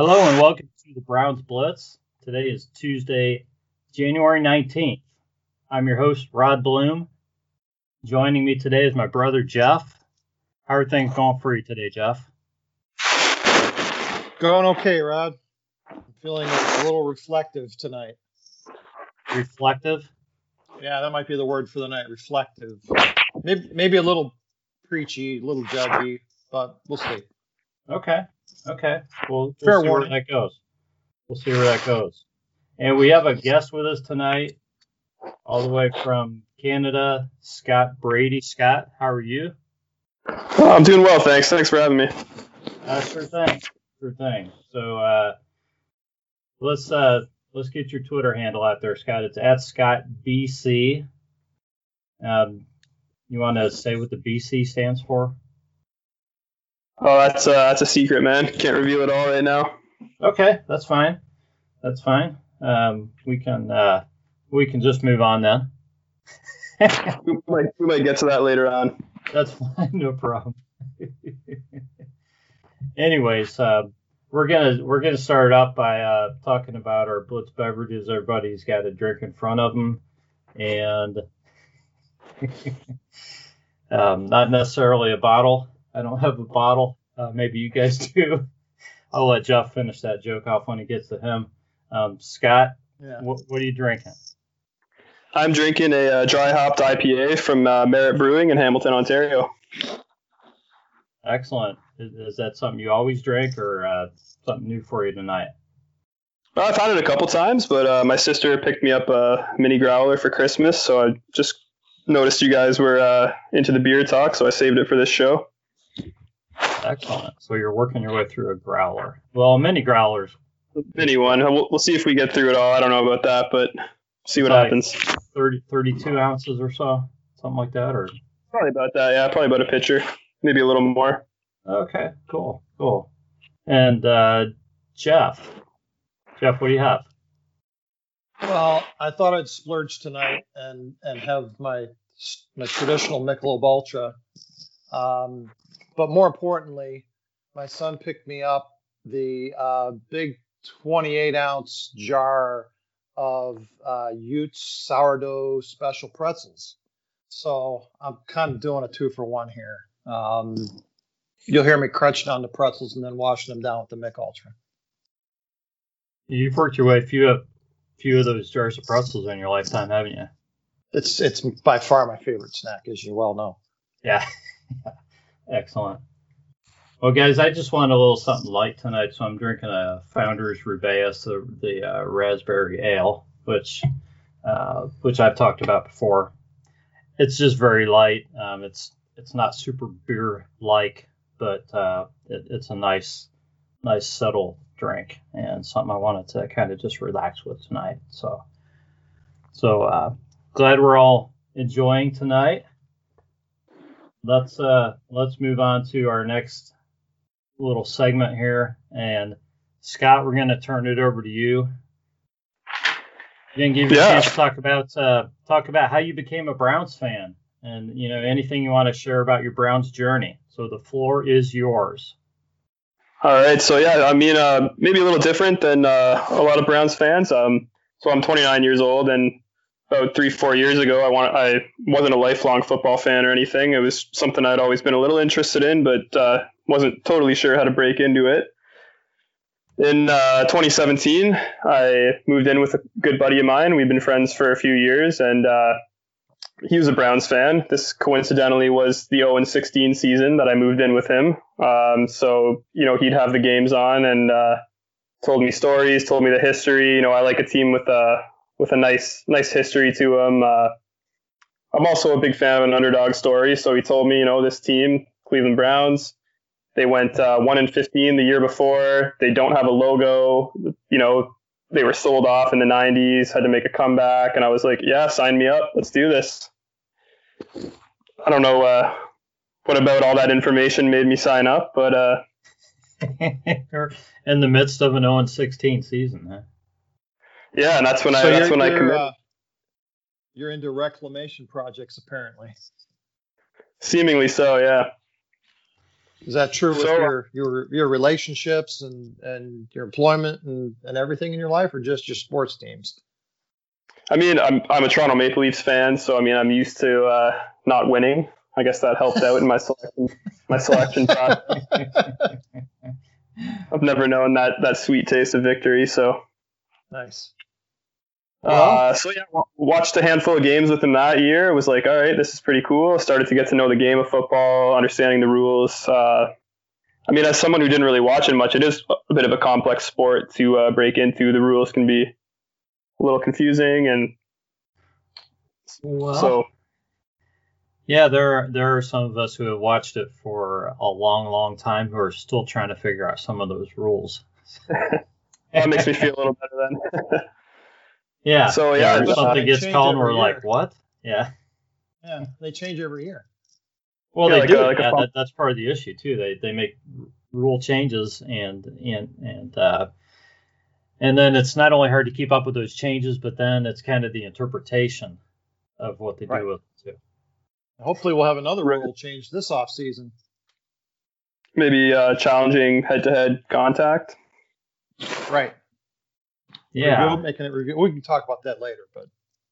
Hello and welcome to the Browns Blitz. Today is Tuesday, January 19th. I'm your host, Rod Bloom. Joining me today is my brother, Jeff. How are things going for you today, Jeff? Going okay, Rod. I'm feeling a little reflective tonight. Reflective? Yeah, that might be the word for the night. Reflective. Maybe maybe a little preachy, a little judgy, but we'll see. Okay. Okay. Well, Fair we'll see warning. where that goes. We'll see where that goes. And we have a guest with us tonight, all the way from Canada, Scott Brady. Scott, how are you? Oh, I'm doing well, thanks. Thanks for having me. Uh, sure thing. Sure thing. So uh, let's uh, let's get your Twitter handle out there, Scott. It's at Scott BC. Um, you want to say what the BC stands for? Oh, that's uh, that's a secret, man. Can't reveal it all right now. Okay, that's fine. That's fine. Um, we can uh, we can just move on then. We might, we might get to that later on. That's fine, no problem. Anyways, uh, we're gonna we're gonna start up by uh, talking about our Blitz beverages. Everybody's got a drink in front of them, and um, not necessarily a bottle. I don't have a bottle. Uh, maybe you guys do. I'll let Jeff finish that joke off when he gets to him. Um, Scott, Yeah. what, what are you drinking? I'm drinking a uh, dry hopped IPA from uh, Merit Brewing in Hamilton, Ontario. Excellent. Is, is that something you always drink, or uh, something new for you tonight? Well, I've had it a couple times, but uh, my sister picked me up a mini growler for Christmas, so I just noticed you guys were uh, into the beer talk, so I saved it for this show. Excellent. So you're working your way through a growler. Well, many growlers, Mini one. We'll, we'll see if we get through it all. I don't know about that, but see what Right. happens. 30, 32 ounces or so, something like that, or Probably about that. Yeah, probably about a pitcher, maybe a little more. okay, cool, cool. And uh, Jeff, Jeff, what do you have? Well, I thought I'd splurge tonight and and have my my traditional Michelob Ultra. Um, but more importantly, my son picked me up the uh, big 28 ounce jar of uh, Utz sourdough special pretzels. So I'm kind of doing a two for one here. Um, you'll hear me crunching on the pretzels and then washing them down with the Mich Ultra. You've worked your way a few of few of those jars of pretzels in your lifetime, haven't you? It's it's by far my favorite snack, as you well know. Yeah. Excellent. Well, guys, I just want a little something light tonight, so I'm drinking a Founders Rubaeus, the, the uh, raspberry ale, which uh, which I've talked about before. It's just very light. Um, it's it's not super beer like, but uh, it, it's a nice nice subtle drink and something I wanted to kind of just relax with tonight. So so uh, glad we're all enjoying tonight let's uh let's move on to our next little segment here. And scott we're going to turn it over to you. Then give you a chance to talk about uh talk about how you became a browns fan. And you know anything you want to share about your browns journey. So the floor is yours. All right, so yeah, I mean, uh, maybe a little different than uh, a lot of Browns fans. Um, so I'm 29 years old, and about three, four years ago, I want I wasn't a lifelong football fan or anything. It was something I'd always been a little interested in, but uh, wasn't totally sure how to break into it. In uh, 2017, I moved in with a good buddy of mine. We've been friends for a few years, and uh, he was a Browns fan. This coincidentally was the 0 16 season that I moved in with him. Um, so you know he'd have the games on and uh, told me stories, told me the history. You know I like a team with a with a nice nice history to him. Uh, I'm also a big fan of an underdog story. So he told me you know this team, Cleveland Browns, they went uh, one in 15 the year before. They don't have a logo. You know they were sold off in the 90s, had to make a comeback, and I was like, yeah, sign me up. Let's do this. I don't know uh, what about all that information made me sign up, but uh, You're in the midst of an 0 16 season huh? Yeah, and that's when I So that's when I committed. uh, you're into reclamation projects, apparently. Seemingly so, yeah. Is that true with So- your your your relationships and and your employment and and everything in your life, or just your sports teams? I mean, I'm I'm a Toronto Maple Leafs fan, so I mean, I'm used to uh, not winning. I guess that helped out in my selection my selection process. I've never known that that sweet taste of victory. So, Nice. Uh, so yeah, watched a handful of games within that year. It was like, all right, this is pretty cool. Started to get to know the game of football, understanding the rules. Uh, I mean, as someone who didn't really watch it much, it is a bit of a complex sport to uh, break into. The rules can be a little confusing, and Well, so yeah, there are, there are some of us who have watched it for a long, long time who are still trying to figure out some of those rules. that makes me feel a little better then. yeah. So, yeah, or it's, uh, something gets called, and we're like, what? Yeah. Yeah, they change every year. Well, Yeah, they like do. a- like yeah, that, that's part of the issue too. They they make rule changes and and and uh, and then it's not only hard to keep up with those changes, but then it's kind of the interpretation of what they Right. do with it too. Hopefully, we'll have another rule change this off season. maybe uh, challenging head-to-head contact. Right. Yeah, Review, making it review. We can talk about that later, but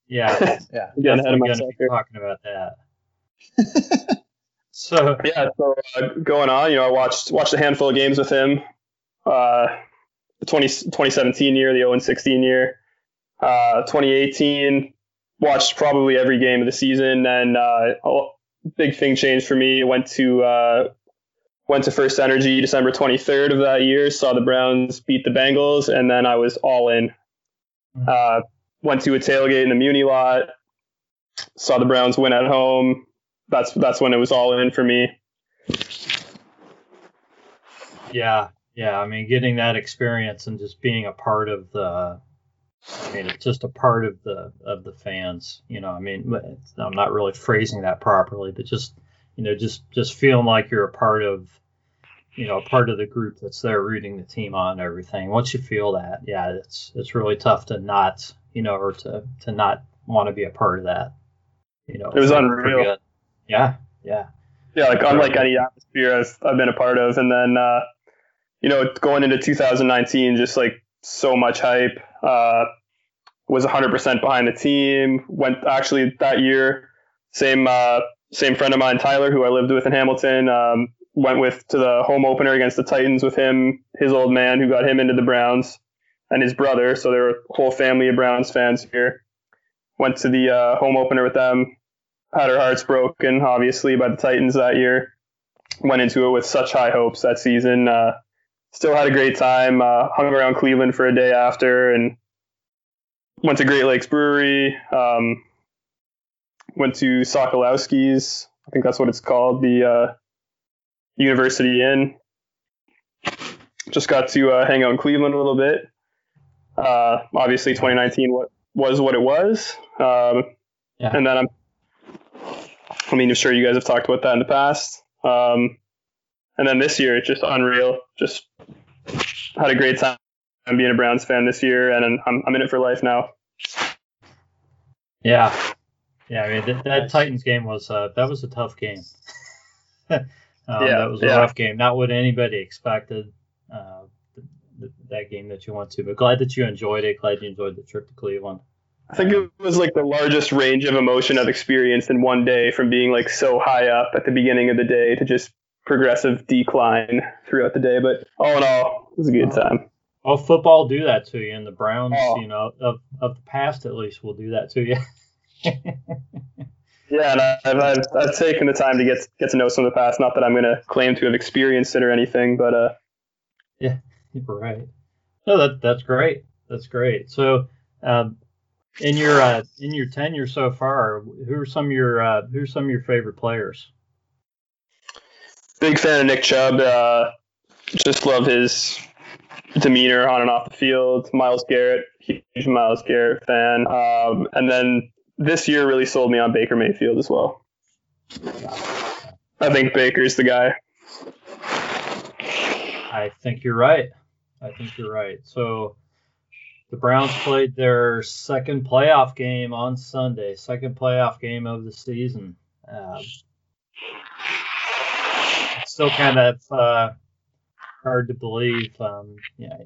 yeah. yeah. Getting ahead of myself gonna be here. talking about that. so Yeah, so uh, going on, you know, I watched watched a handful of games with him. Uh, the 20, 2017 year, the 0 and 16 year, uh, 2018 watched probably every game of the season, and uh, a big thing changed for me. Went to uh, went to FirstEnergy December 23rd of that year. Saw the Browns beat the Bengals, and then I was all in. Uh, went to a tailgate in the Muni lot. Saw the Browns win at home. That's that's when it was all in for me. yeah, yeah. I mean, getting that experience and just being a part of the. I mean, it's just a part of the of the fans. You know, I mean, I'm not really phrasing that properly, but just you know, just just feeling like you're a part of, you know, a part of the group that's there rooting the team on and everything. Once you feel that, yeah, it's it's really tough to not, you know, or to to not want to be a part of that. You know, It was unreal. good. Yeah, yeah. Yeah, like unlike any atmosphere I've, I've been a part of. And then, uh, you know, going into 2019, just like so much hype. Uh, was 100% behind the team. Went actually that year, same uh, same friend of mine, Tyler, who I lived with in Hamilton, um, went with to the home opener against the Titans with him, his old man who got him into the Browns, and his brother. So there were a whole family of Browns fans here. Went to the uh, home opener with them. Had our hearts broken, obviously, by the Titans that year. Went into it with such high hopes that season. Uh, still had a great time. Uh, hung around Cleveland for a day after, and went to Great Lakes Brewery. Um, went to Sokolowski's. I think that's what it's called. The uh, University Inn. Just got to uh, hang out in Cleveland a little bit. Uh, obviously, 2019 what was what it was. Um, Yeah. And then I'm. I mean, I'm sure you guys have talked about that in the past. Um, and then this year, it's just unreal. Just had a great time being a Browns fan this year, and I'm, I'm in it for life now. Yeah, yeah. I mean, that, that Nice. Titans game was uh, that was a tough game. um, Yeah, that was a yeah. rough game. Not what anybody expected. Uh, th- th- that game that you went to, but glad that you enjoyed it. Glad you enjoyed the trip to Cleveland. I think it was like the largest range of emotion I've experienced in one day from being like so high up at the beginning of the day to just progressive decline throughout the day. But all in all, it was a good Oh. time. Well, football do that to you, and the Browns, Oh. you know, of of the past at least, will do that to you. Yeah, and I've, I've, I've taken the time to get get to know some of the past. Not that I'm going to claim to have experienced it or anything, but uh, yeah, right. No, that that's great. That's great. So, um, in your uh, in your tenure so far, who are some of your uh, who are some of your favorite players? big fan of Nick Chubb. Uh, just love his demeanor on and off the field. Myles Garrett, huge Myles Garrett fan. Um, and then this year really sold me on Baker Mayfield as well. I think Baker's the guy. I think you're right. I think you're right. So the Browns played their second playoff game on Sunday, second playoff game of the season. Um, still kind of uh, hard to believe. Um, yeah,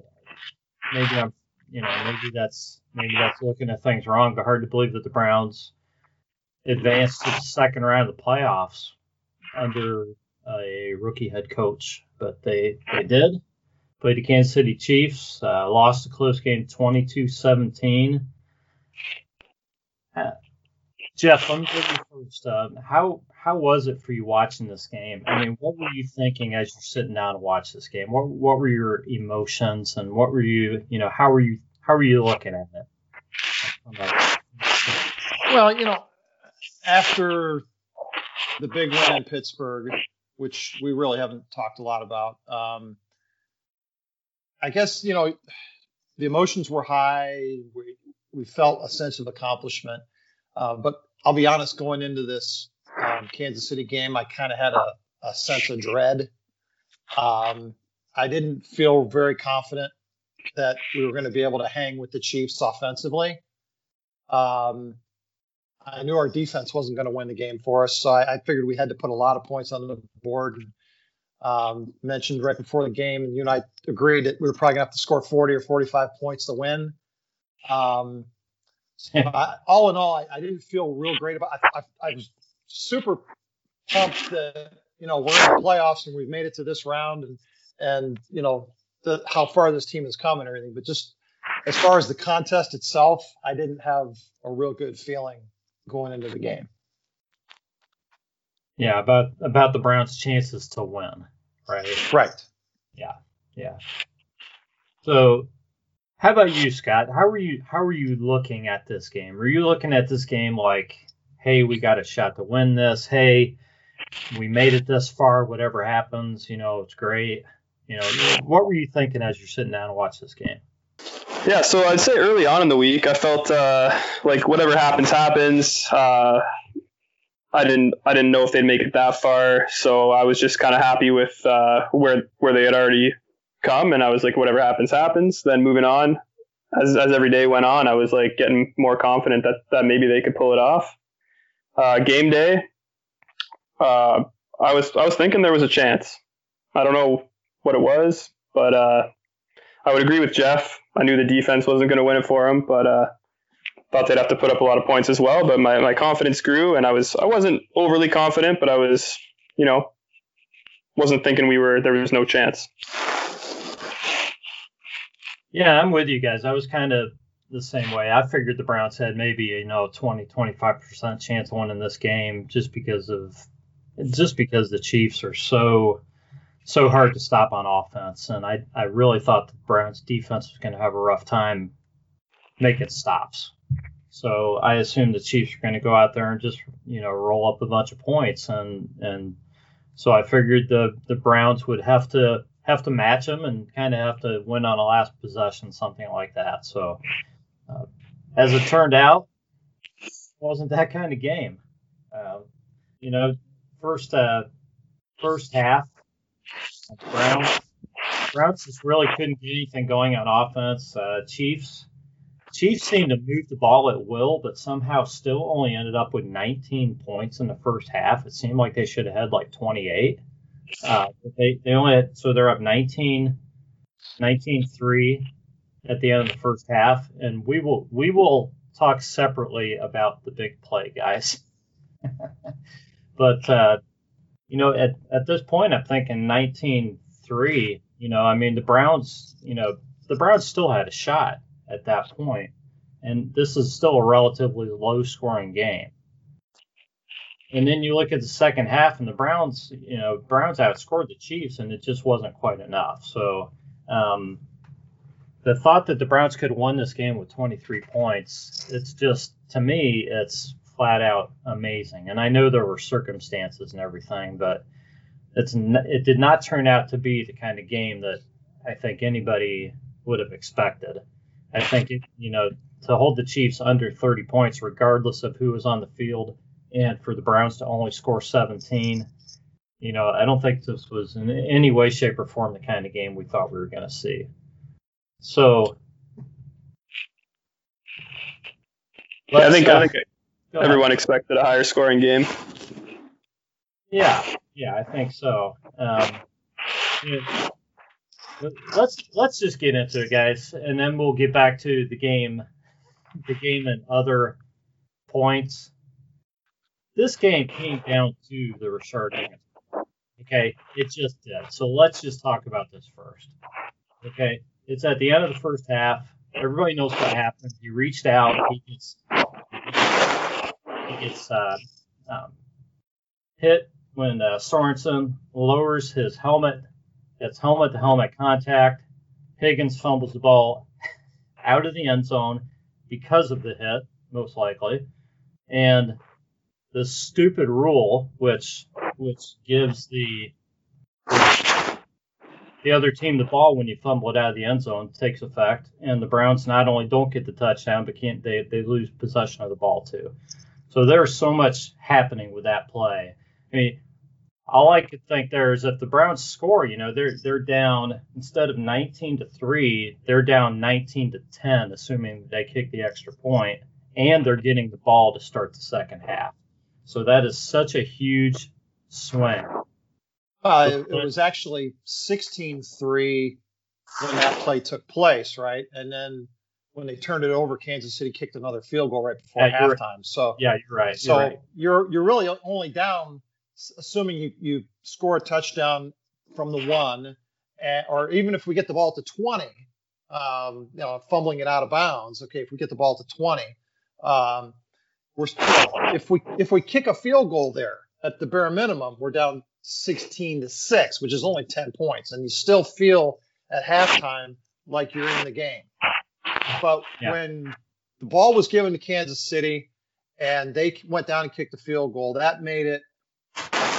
maybe I'm, you know, maybe that's maybe that's looking at things wrong, but hard to believe that the Browns advanced to the second round of the playoffs under a rookie head coach. But they they did. Played the Kansas City Chiefs, uh, lost a close game 22-17. Uh, Jeff, let me give you first. Uh, how how was it for you watching this game? I mean, what were you thinking as you're sitting down to watch this game? What what were your emotions and what were you you know how were you how were you looking at it? Well, you know, after the big win in Pittsburgh, which we really haven't talked a lot about, um, I guess you know the emotions were high. We we felt a sense of accomplishment, uh, but I'll be honest, going into this um, Kansas City game, I kind of had a, a, sense of dread. Um, I didn't feel very confident that we were going to be able to hang with the Chiefs offensively. Um, I knew our defense wasn't going to win the game for us, so I, I, figured we had to put a lot of points on the board. And, um, mentioned right before the game, and you and I agreed that we were probably going to have to score 40 or 45 points to win. Um, I, all in all, I, I, didn't feel real great about. I, I, was super pumped that you know we're in the playoffs and we've made it to this round, and and you know the, how far this team has come and everything. But just as far as the contest itself, I didn't have a real good feeling going into the game. Yeah, about about the Browns' chances to win, right? Right. Yeah, yeah. So how about you, Scott? How are you? How are you looking at this game? Are you looking at this game like, hey, we got a shot to win this. Hey, we made it this far. Whatever happens, you know, it's great. You know, what were you thinking as you're sitting down to watch this game? Yeah, so I'd say early on in the week, I felt uh, like whatever happens, happens. Uh, I didn't, I didn't know if they'd make it that far, so I was just kind of happy with uh, where where they had already come and I was like, whatever happens, happens. Then moving on, as, as every day went on, I was like getting more confident that, that maybe they could pull it off. Uh, game day, uh, I was I was thinking there was a chance. I don't know what it was, but uh, I would agree with Jeff. I knew the defense wasn't going to win it for them, but uh, thought they'd have to put up a lot of points as well. But my, my confidence grew, and I was I wasn't overly confident, but I was you know wasn't thinking we were there was no chance. Yeah, I'm with you guys. I was kind of the same way. I figured the Browns had maybe you know 20 25% chance of winning this game just because of just because the Chiefs are so so hard to stop on offense and I I really thought the Browns defense was going to have a rough time making stops. So I assumed the Chiefs are going to go out there and just you know roll up a bunch of points and and so I figured the the Browns would have to have to match them and kind of have to win on a last possession, something like that. So, uh, as it turned out, it wasn't that kind of game. Uh, you know, first uh, first half, Browns Browns just really couldn't get anything going on offense. Uh, Chiefs Chiefs seemed to move the ball at will, but somehow still only ended up with 19 points in the first half. It seemed like they should have had like 28. Uh, they they only had, so they're up 19, 19-3 at the end of the first half, and we will we will talk separately about the big play, guys. but uh, you know, at at this point, I'm thinking 19-3. You know, I mean, the Browns. You know, the Browns still had a shot at that point, and this is still a relatively low-scoring game. And then you look at the second half, and the Browns, you know, Browns outscored the Chiefs, and it just wasn't quite enough. So um, the thought that the Browns could won this game with 23 points, it's just to me, it's flat out amazing. And I know there were circumstances and everything, but it's it did not turn out to be the kind of game that I think anybody would have expected. I think it, you know to hold the Chiefs under 30 points, regardless of who was on the field and for the Browns to only score 17, you know, I don't think this was in any way, shape, or form the kind of game we thought we were going to see. So, yeah, I think I uh, think everyone expected a higher scoring game. Yeah, Yeah, I think so. Um, let's let's just get into it, guys, and then we'll get back to the game, the game and other points. This game came down to the Rashard Okay, it just did. So let's just talk about this first. Okay, it's at the end of the first half. Everybody knows what happened. He reached out. He gets he gets uh, um, hit when uh, Sorensen lowers his helmet. It's helmet to helmet contact. Higgins fumbles the ball out of the end zone because of the hit, most likely. And the stupid rule, which which gives the the other team the ball when you fumble it out of the end zone takes effect, and the Browns not only don't get the touchdown, but can't they they lose possession of the ball too. So there's so much happening with that play. I mean, all I could think there is if the Browns score, you know, they're they're down instead of 19 to three, they're down 19 to 10, assuming they kick the extra point, and they're getting the ball to start the second half. So that is such a huge swing. Uh, it, it was actually 16-3 when that play took place, right? And then when they turned it over, Kansas City kicked another field goal right before yeah, halftime. So yeah, you're right. So you're, right. you're you're really only down, assuming you you score a touchdown from the one, and, or even if we get the ball to 20, um, you know, fumbling it out of bounds. Okay, if we get the ball to 20, um, we're if we if we kick a field goal there at the bare minimum, we're down 16 to six, which is only 10 points, and you still feel at halftime like you're in the game. But yeah. when the ball was given to Kansas City and they went down and kicked the field goal, that made it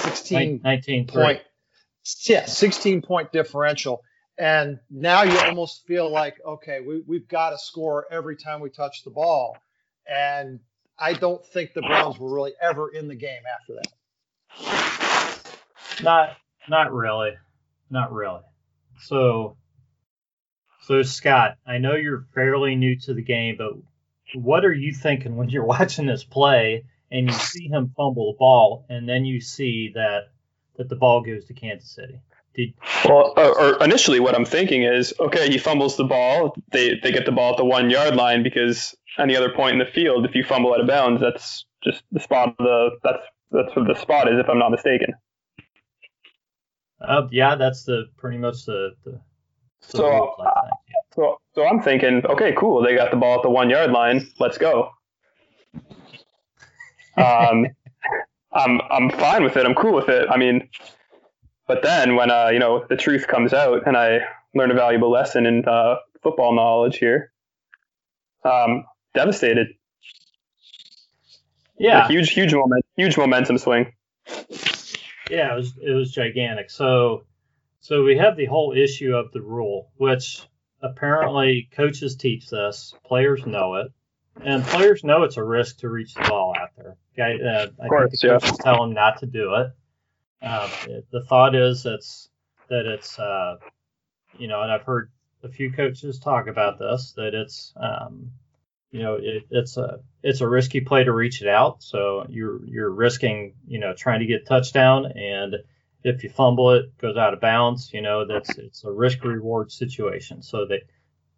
16 19 point. Yeah, 16 point differential. And now you almost feel like, okay, we, we've got to score every time we touch the ball. And I don't think the Browns were really ever in the game after that. Not, not really, not really. So so, Scott, I know you're fairly new to the game, but what are you thinking when you're watching this play and you see him fumble the ball, and then you see that that the ball goes to Kansas City? Did... Well, or, or initially, what I'm thinking is, okay, he fumbles the ball. They they get the ball at the one yard line because any other point in the field, if you fumble out of bounds, that's just the spot of the that's that's where the spot is, if I'm not mistaken. Uh, yeah, that's the pretty much the, the so, uh, so, so I'm thinking, okay, cool. They got the ball at the one yard line. Let's go. Um, I'm I'm fine with it. I'm cool with it. I mean, but then when uh, you know the truth comes out and I learn a valuable lesson in uh, football knowledge here, um, devastated. Yeah, huge, huge moment, huge momentum swing. Yeah, it was it was gigantic. So so we have the whole issue of the rule, which apparently coaches teach this, players know it, and players know it's a risk to reach the ball out there. Okay, uh, I course, think the coaches yeah. tell them not to do it. Uh, it. The thought is it's that it's uh, you know, and I've heard a few coaches talk about this that it's um, you know it, it's a it's a risky play to reach it out, so you're you're risking you know trying to get touchdown and if you fumble it, goes out of bounds. You know, that's it's a risk reward situation. So they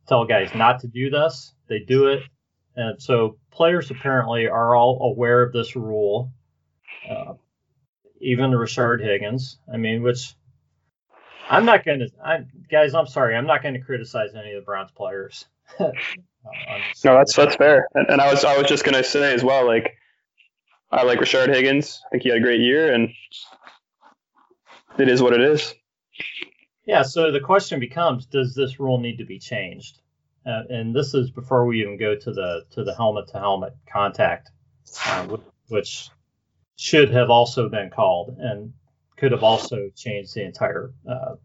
tell guys not to do this. They do it, and so players apparently are all aware of this rule. Uh, even Rashard Higgins. I mean, which I'm not going to, I guys. I'm sorry, I'm not going to criticize any of the Browns players. no, that's that's fair. And, and I was I was just going to say as well, like I like Rashard Higgins. I think he had a great year, and it is what it is. Yeah. So the question becomes: Does this rule need to be changed? Uh, and this is before we even go to the to the helmet to helmet contact, uh, which should have also been called and could have also changed the entire uh,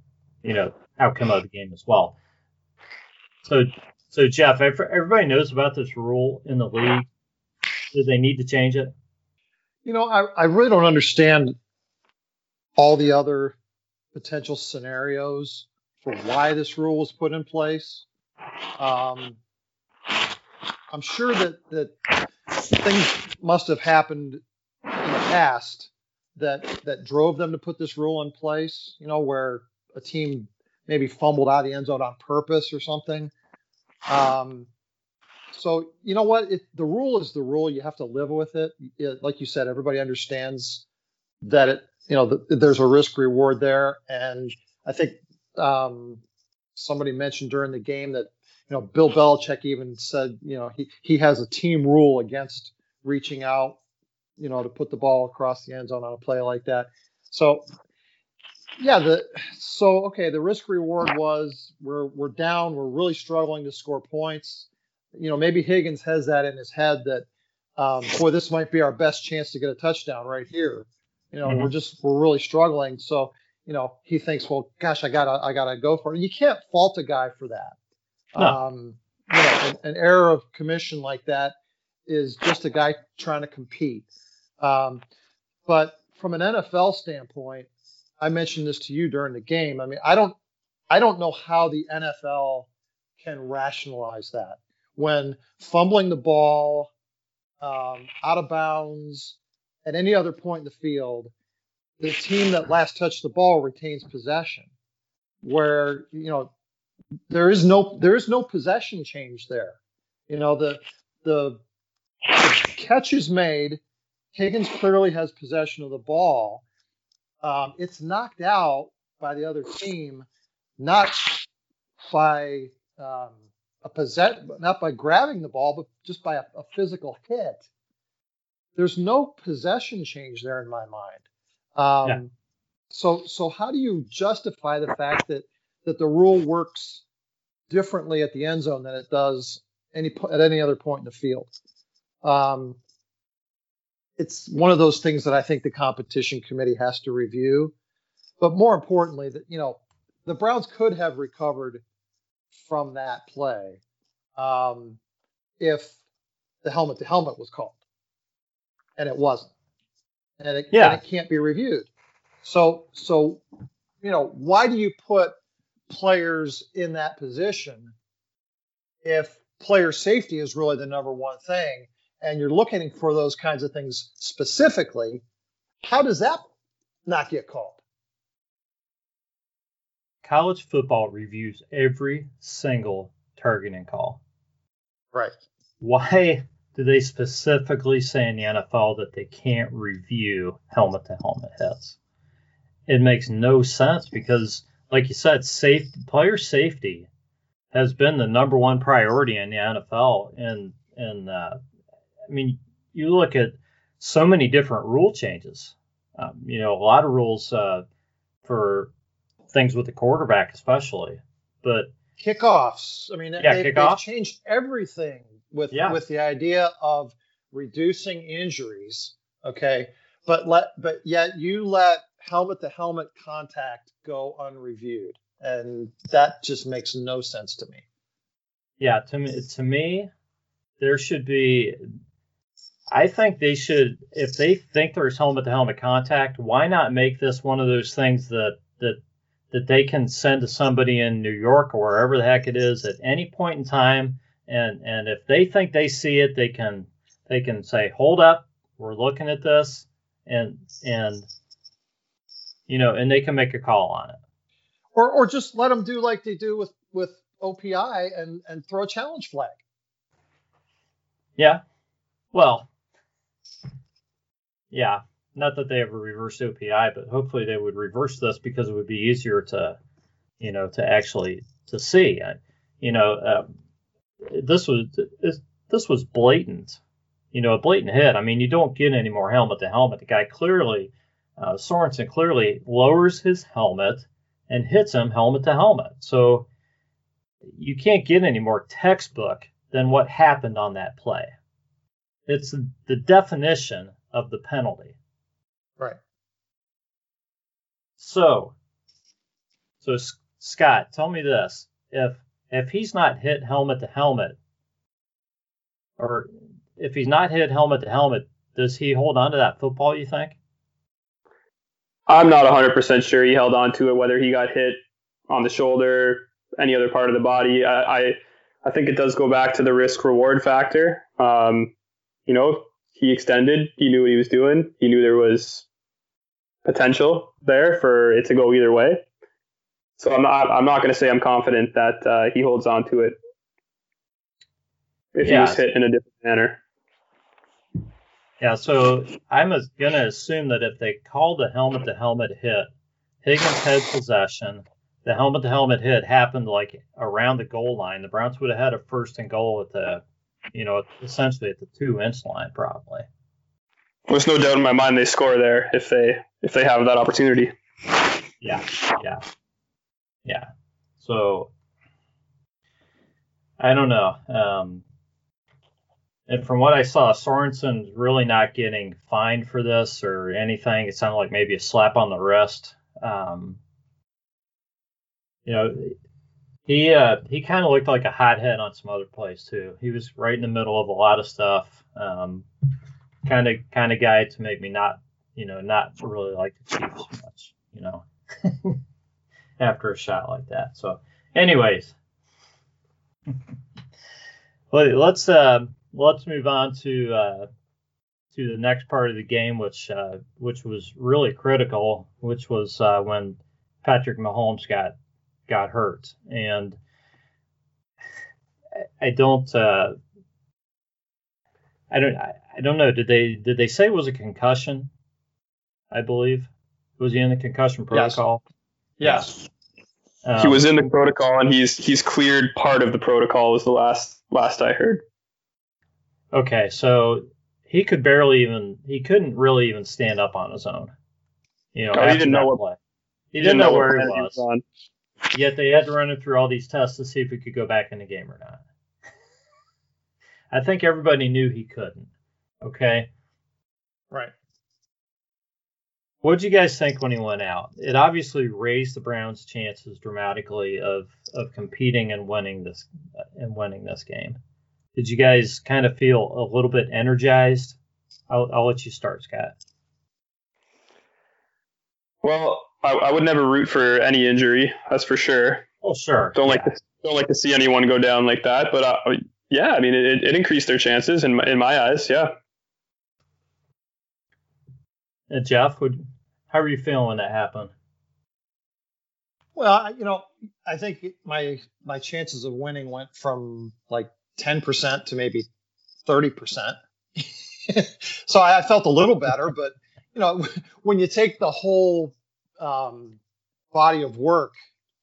you know outcome of the game as well. So so Jeff, everybody knows about this rule in the league. Do they need to change it? You know, I, I really don't understand all the other potential scenarios for why this rule was put in place. Um, I'm sure that that things must have happened in the past that that drove them to put this rule in place. You know, where a team maybe fumbled out of the end zone on purpose or something. Um, so you know what? The rule is the rule. You have to live with it. it like you said, everybody understands that it. You know, the, there's a risk reward there, and I think um, somebody mentioned during the game that you know Bill Belichick even said you know he he has a team rule against reaching out, you know, to put the ball across the end zone on a play like that. So yeah, the so okay, the risk reward was we're we're down, we're really struggling to score points. You know, maybe Higgins has that in his head that um, boy, this might be our best chance to get a touchdown right here. You know, mm-hmm. we're just we're really struggling. So, you know, he thinks, well, gosh, I gotta I gotta go for it. You can't fault a guy for that. No. Um, you know, an, an, error of commission like that is just a guy trying to compete. Um, but from an NFL standpoint, I mentioned this to you during the game. I mean, I don't I don't know how the NFL can rationalize that when fumbling the ball um, out of bounds at any other point in the field, the team that last touched the ball retains possession. Where you know there is no there is no possession change there. You know the the, catch is made. Higgins clearly has possession of the ball um, it's knocked out by the other team, not by um, a possess, not by grabbing the ball, but just by a, a, physical hit. There's no possession change there in my mind. Um, yeah. So, so how do you justify the fact that that the rule works differently at the end zone than it does any at any other point in the field? Um, it's one of those things that I think the competition committee has to review. But more importantly, that you know, the Browns could have recovered from that play um, if the helmet to helmet was called, and it wasn't, and it, yeah. and it can't be reviewed. So, so you know, why do you put players in that position if player safety is really the number one thing? and you're looking for those kinds of things specifically, how does that not get called? College football reviews every single targeting call. Right. Why do they specifically say in the NFL that they can't review helmet to helmet hits? It makes no sense because, like you said, safe player safety has been the number one priority in the NFL, and and uh, I mean, you look at so many different rule changes. Um, you know, a lot of rules uh, for things with the quarterback, especially. But kickoffs. I mean, yeah, they, have changed everything with yeah. with the idea of reducing injuries. Okay, but let but yet you let helmet to helmet contact go unreviewed, and that just makes no sense to me. Yeah, to me, to me, there should be I think they should, if they think there's helmet to helmet contact, why not make this one of those things that that that they can send to somebody in New York or wherever the heck it is at any point in time, and and if they think they see it, they can they can say, hold up, we're looking at this, and and you know, and they can make a call on it. Or or just let them do like they do with with OPI and and throw a challenge flag. Yeah. Well, yeah, not that they ever reverse OPI, but hopefully they would reverse this because it would be easier to, you know, to actually to see. You know, um, this was this was blatant. You know, a blatant hit. I mean, you don't get any more helmet to helmet. The guy clearly, uh, Sorensen clearly lowers his helmet and hits him helmet to helmet. So you can't get any more textbook than what happened on that play. It's the definition of the penalty. Right. So, so Scott, tell me this: if if he's not hit helmet to helmet, or if he's not hit helmet to helmet, does he hold on to that football? You think? I'm not 100% sure he held on to it, whether he got hit on the shoulder, any other part of the body. I, I, I think it does go back to the risk reward factor. Um, you know, he extended. He knew what he was doing. He knew there was potential there for it to go either way. So I'm not I'm not going to say I'm confident that uh, he holds on to it if yeah. he was hit in a different manner. Yeah, so I'm going to assume that if they call the helmet to helmet hit, Higgins had possession, the helmet to helmet hit happened like around the goal line. The Browns would have had a first and goal at the, you know, essentially at the two inch line probably. There's no doubt in my mind they score there if they if they have that opportunity. Yeah, yeah, yeah. So I don't know. Um, and from what I saw, Sorensen's really not getting fined for this or anything. It sounded like maybe a slap on the wrist. Um, you know, he uh, he kind of looked like a hothead on some other plays too. He was right in the middle of a lot of stuff. Um, Kind of kind of guy to make me not you know not really like the Chiefs much. You know, after a shot like that. So, anyways, let's uh, let's move on to uh, to the next part of the game, which uh, which was really critical, which was uh, when Patrick Mahomes got got hurt, and I don't. Uh, I don't. I don't know. Did they did they say it was a concussion? I believe was he in the concussion protocol? Yes. Um, he was in the protocol, and he's he's cleared part of the protocol. Was the last last I heard. Okay, so he could barely even he couldn't really even stand up on his own. You know, he didn't know what play. He, didn't, didn't know, where he was. He was Yet they had to run him through all these tests to see if he could go back in the game or not. I think everybody knew he couldn't. Okay. Right. What did you guys think when he went out? It obviously raised the Browns' chances dramatically of of competing and winning this and winning this game. Did you guys kind of feel a little bit energized? I'll, I'll let you start, Scott. Well, I, I, would never root for any injury. That's for sure. Oh, sure. Don't yeah. like to, don't like to see anyone go down like that. But uh, yeah, I mean, it, it increased their chances in my, in my eyes. Yeah. And Jeff, would how are you feeling when that happened? Well, you know, I think my my chances of winning went from like 10% to maybe 30%. so I felt a little better, but you know, when you take the whole um, body of work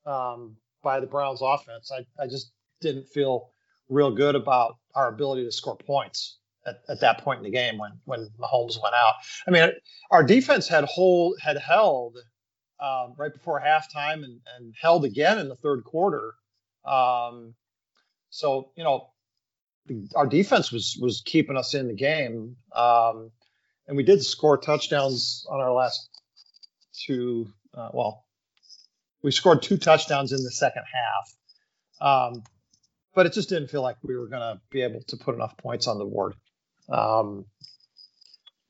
um, by the Browns offense, I, I just didn't feel real good about our ability to score points at, at that point in the game when when Mahomes went out. I mean, our defense had hold had held um, right before halftime and, and held again in the third quarter. Um, so you know, our defense was was keeping us in the game, um, and we did score touchdowns on our last two. Uh, well, we scored two touchdowns in the second half, um, but it just didn't feel like we were going to be able to put enough points on the board. Um,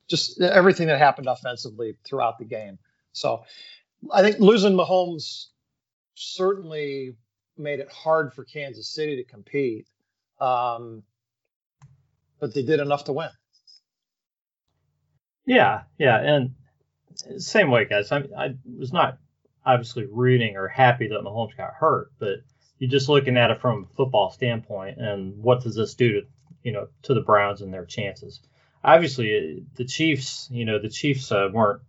just everything that happened offensively throughout the game. So I think losing Mahomes certainly made it hard for Kansas City to compete. Um, but they did enough to win. Yeah, yeah, and same way, guys. I, mean, I was not obviously rooting or happy that Mahomes got hurt, but you're just looking at it from a football standpoint, and what does this do to you know to the Browns and their chances? Obviously, the Chiefs, you know, the Chiefs uh, weren't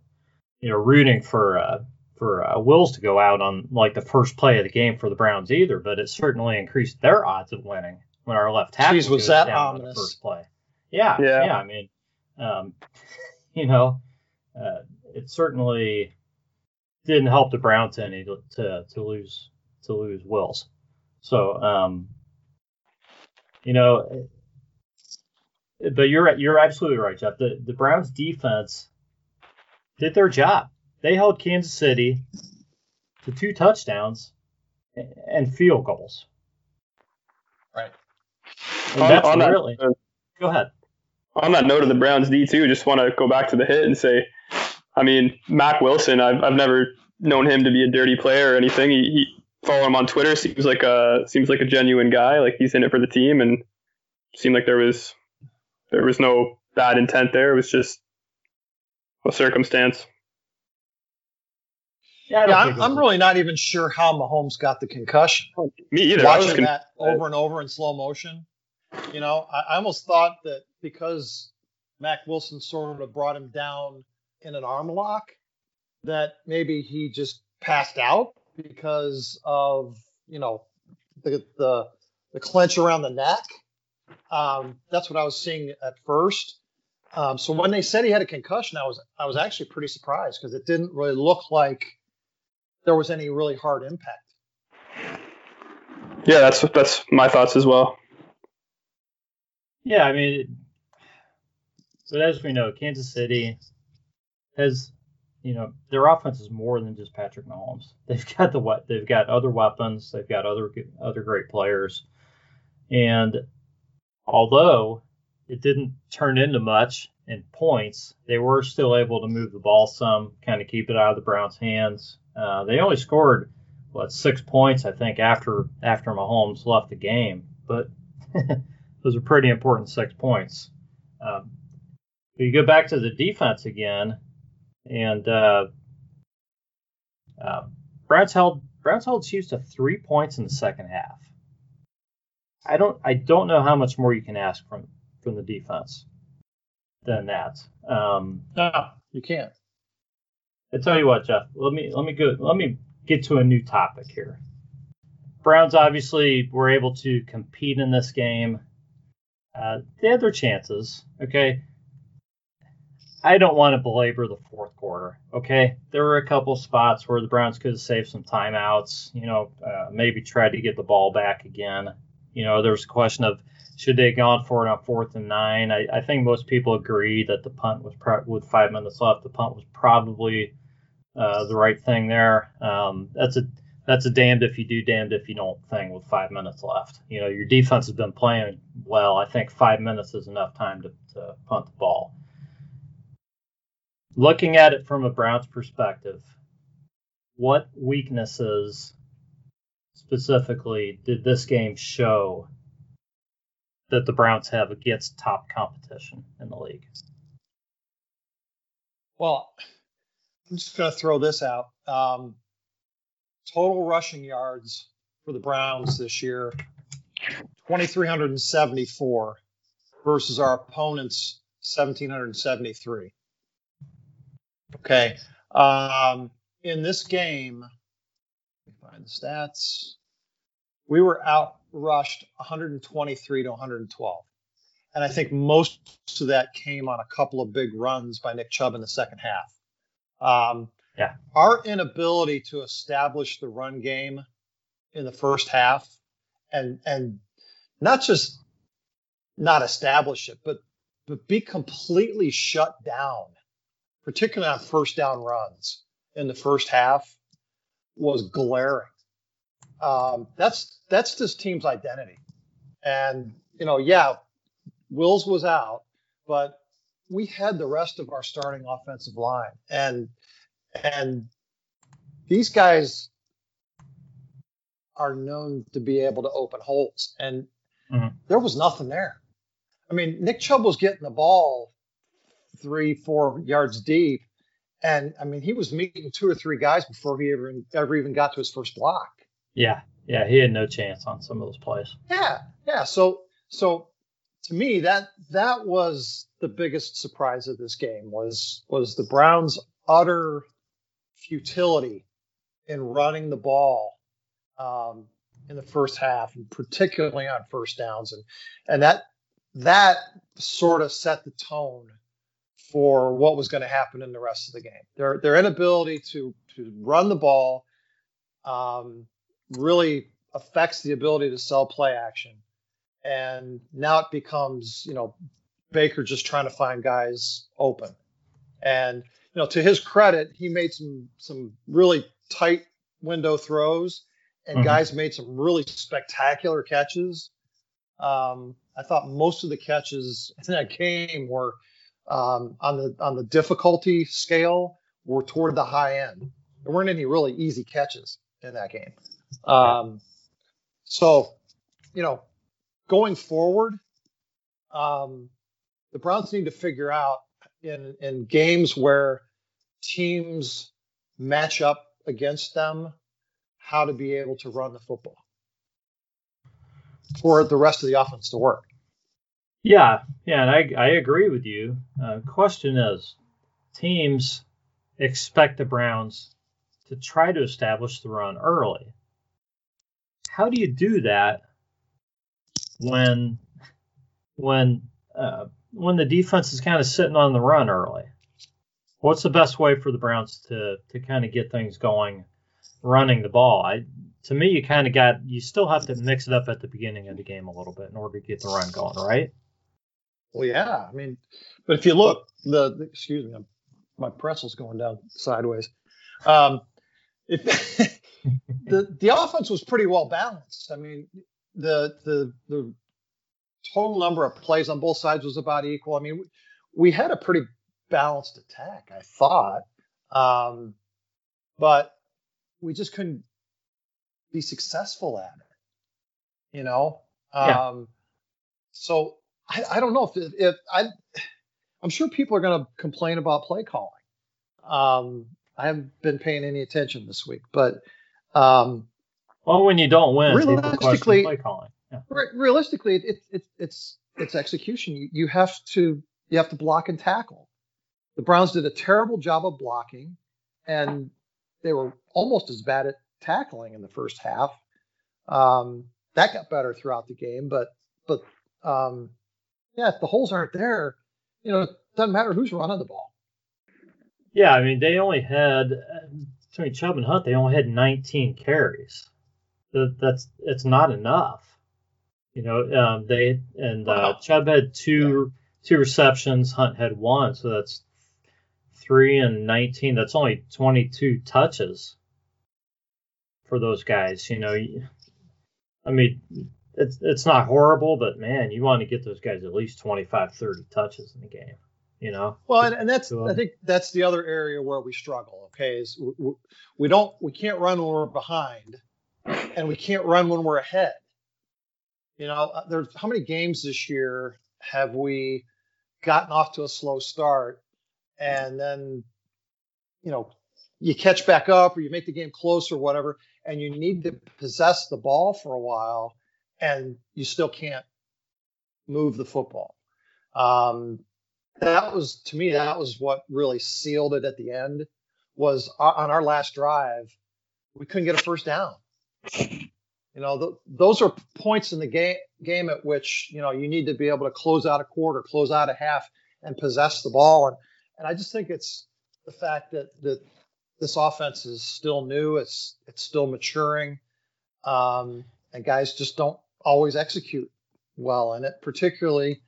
you know rooting for uh, for uh, Wills to go out on like the first play of the game for the Browns either, but it certainly increased their odds of winning when our left tackle Jeez, was that down ominous. the first play. Yeah, yeah, yeah. I mean, um, you know, uh, it certainly didn't help the Browns any to, to, to lose to lose Wills. So, um, you know, but you're you're absolutely right, Jeff. The the Browns defense did their job. They held Kansas City to two touchdowns and field goals. Right. And on, that's on really. That, uh, go ahead. On that note of the Browns D too, just want to go back to the hit and say, I mean, Mack Wilson. I've I've never known him to be a dirty player or anything. He, he follow him on Twitter. Seems like a seems like a genuine guy. Like he's in it for the team, and seemed like there was there was no bad intent there. It was just a circumstance. Yeah, yeah I'm, I'm really not even sure how Mahomes got the concussion. Me either. Watching con- that over and over in slow motion, you know, I, I almost thought that because Mack Wilson sort of brought him down in an arm lock, that maybe he just passed out because of you know the the, the clench around the neck. Um, that's what I was seeing at first. Um, so when they said he had a concussion, I was I was actually pretty surprised because it didn't really look like there was any really hard impact. Yeah, that's that's my thoughts as well. Yeah, I mean, but as we know, Kansas City has, you know, their offense is more than just Patrick Mahomes. They've got the what they've got other weapons, they've got other other great players, and although it didn't turn into much in points, they were still able to move the ball some, kind of keep it out of the Browns' hands. Uh, they only scored what six points, I think, after after Mahomes left the game, but those are pretty important six points. Um, you go back to the defense again, and uh, uh, Browns held Browns held Chiefs to three points in the second half. I don't I don't know how much more you can ask from from the defense than that. Um, no, you can't. I tell you what, Jeff. Let me let me go. Let me get to a new topic here. Browns obviously were able to compete in this game. Uh, they had their chances. Okay, I don't want to belabor the fourth quarter. Okay, there were a couple spots where the Browns could have saved some timeouts. You know, uh, maybe tried to get the ball back again. You know, there was a question of should they have gone for it on fourth and nine. I, I think most people agree that the punt was pro- with five minutes left. The punt was probably uh, the right thing there. Um, that's a that's a damned if you do, damned if you don't thing with five minutes left. You know, your defense has been playing well. I think five minutes is enough time to, to punt the ball looking at it from a Browns perspective, what weaknesses specifically did this game show that the Browns have against top competition in the league? Well, I'm just going to throw this out. Um, total rushing yards for the Browns this year 2,374 versus our opponents 1,773. Okay. Um, in this game, find the stats. We were out rushed 123 to 112. And I think most of that came on a couple of big runs by Nick Chubb in the second half. Um, yeah. Our inability to establish the run game in the first half and and not just not establish it, but but be completely shut down particularly on first down runs in the first half, was glaring. Um, that's that's this team's identity. And you know, yeah, Wills was out, but we had the rest of our starting offensive line, and and these guys are known to be able to open holes, and mm-hmm. there was nothing there. I mean, Nick Chubb was getting the ball three, four yards deep. And I mean, he was meeting two or three guys before he ever ever even got to his first block. Yeah, yeah, he had no chance on some of those plays. Yeah, yeah. So, so to me, that that was the biggest surprise of this game was was the Browns' utter futility in running the ball um, in the first half, and particularly on first downs, and and that that sort of set the tone for what was going to happen in the rest of the game. Their their inability to to run the ball um, really affects the ability to sell play action, and now it becomes you know Baker just trying to find guys open, and you know to his credit he made some some really tight window throws, and mm-hmm. guys made some really spectacular catches. Um, I thought most of the catches in that game were um, on the on the difficulty scale were toward the high end. There weren't any really easy catches in that game. Um, so, you know, going forward, um, the Browns need to figure out in in games where teams match up against them how to be able to run the football for the rest of the offense to work. Yeah, yeah, and I, I agree with you. Uh, question is, teams expect the Browns to try to establish the run early. How do you do that when when uh, when the defense is kind of sitting on the run early? What's the best way for the Browns to to kind of get things going, running the ball? I to me, you kind of got you still have to mix it up at the beginning of the game a little bit in order to get the run going, right? Well, yeah. I mean, but if you look, the, the excuse me, I'm, my pretzel's going down sideways. Um, if the the offense was pretty well balanced. I mean, the the the total number of plays on both sides was about equal. I mean, we, we had a pretty balanced attack, I thought, um, but we just couldn't be successful at it. You know, Yeah. um, so I, I don't know if if I I'm sure people are going to complain about play calling. Um, I haven't been paying any attention this week, but um, Well, when you don't win, Realistically- play calling. Yeah. re- realistically, it, it, it, it's it's execution. You, you have to you have to block and tackle. The Browns did a terrible job of blocking, and they were almost as bad at tackling in the first half. Um, that got better throughout the game, but but um, yeah, if the holes aren't there, you know, it doesn't matter who's running the ball. Yeah, I mean, they only had uh, between Chubb and Hunt, they only had 19 carries. That, that's it's not enough. You know, um, they and uh, Wow. Chubb had two two receptions, Hunt had one, so that's three and 19. That's only 22 touches for those guys. You know, I mean, it's it's not horrible, but man, you want to get those guys at least 25, 30 touches in the game. You know, Well, and, and that's I think that's the other area where we struggle. Okay, is we, we- don't we can't run when we're behind, and we can't run when we're ahead. You know, uh, there's how many games this year have we gotten off to a slow start, and then you know you catch back up or you make the game close or whatever, and you need to possess the ball for a while, and you still can't move the football. Um, that was to me that was what really sealed it at the end was on our last drive we couldn't get a first down you know th- those are points in the game game at which you know you need to be able to close out a quarter close out a half and possess the ball and and i just think it's the fact that that this offense is still new it's it's still maturing um, and guys just don't always execute well in it particularly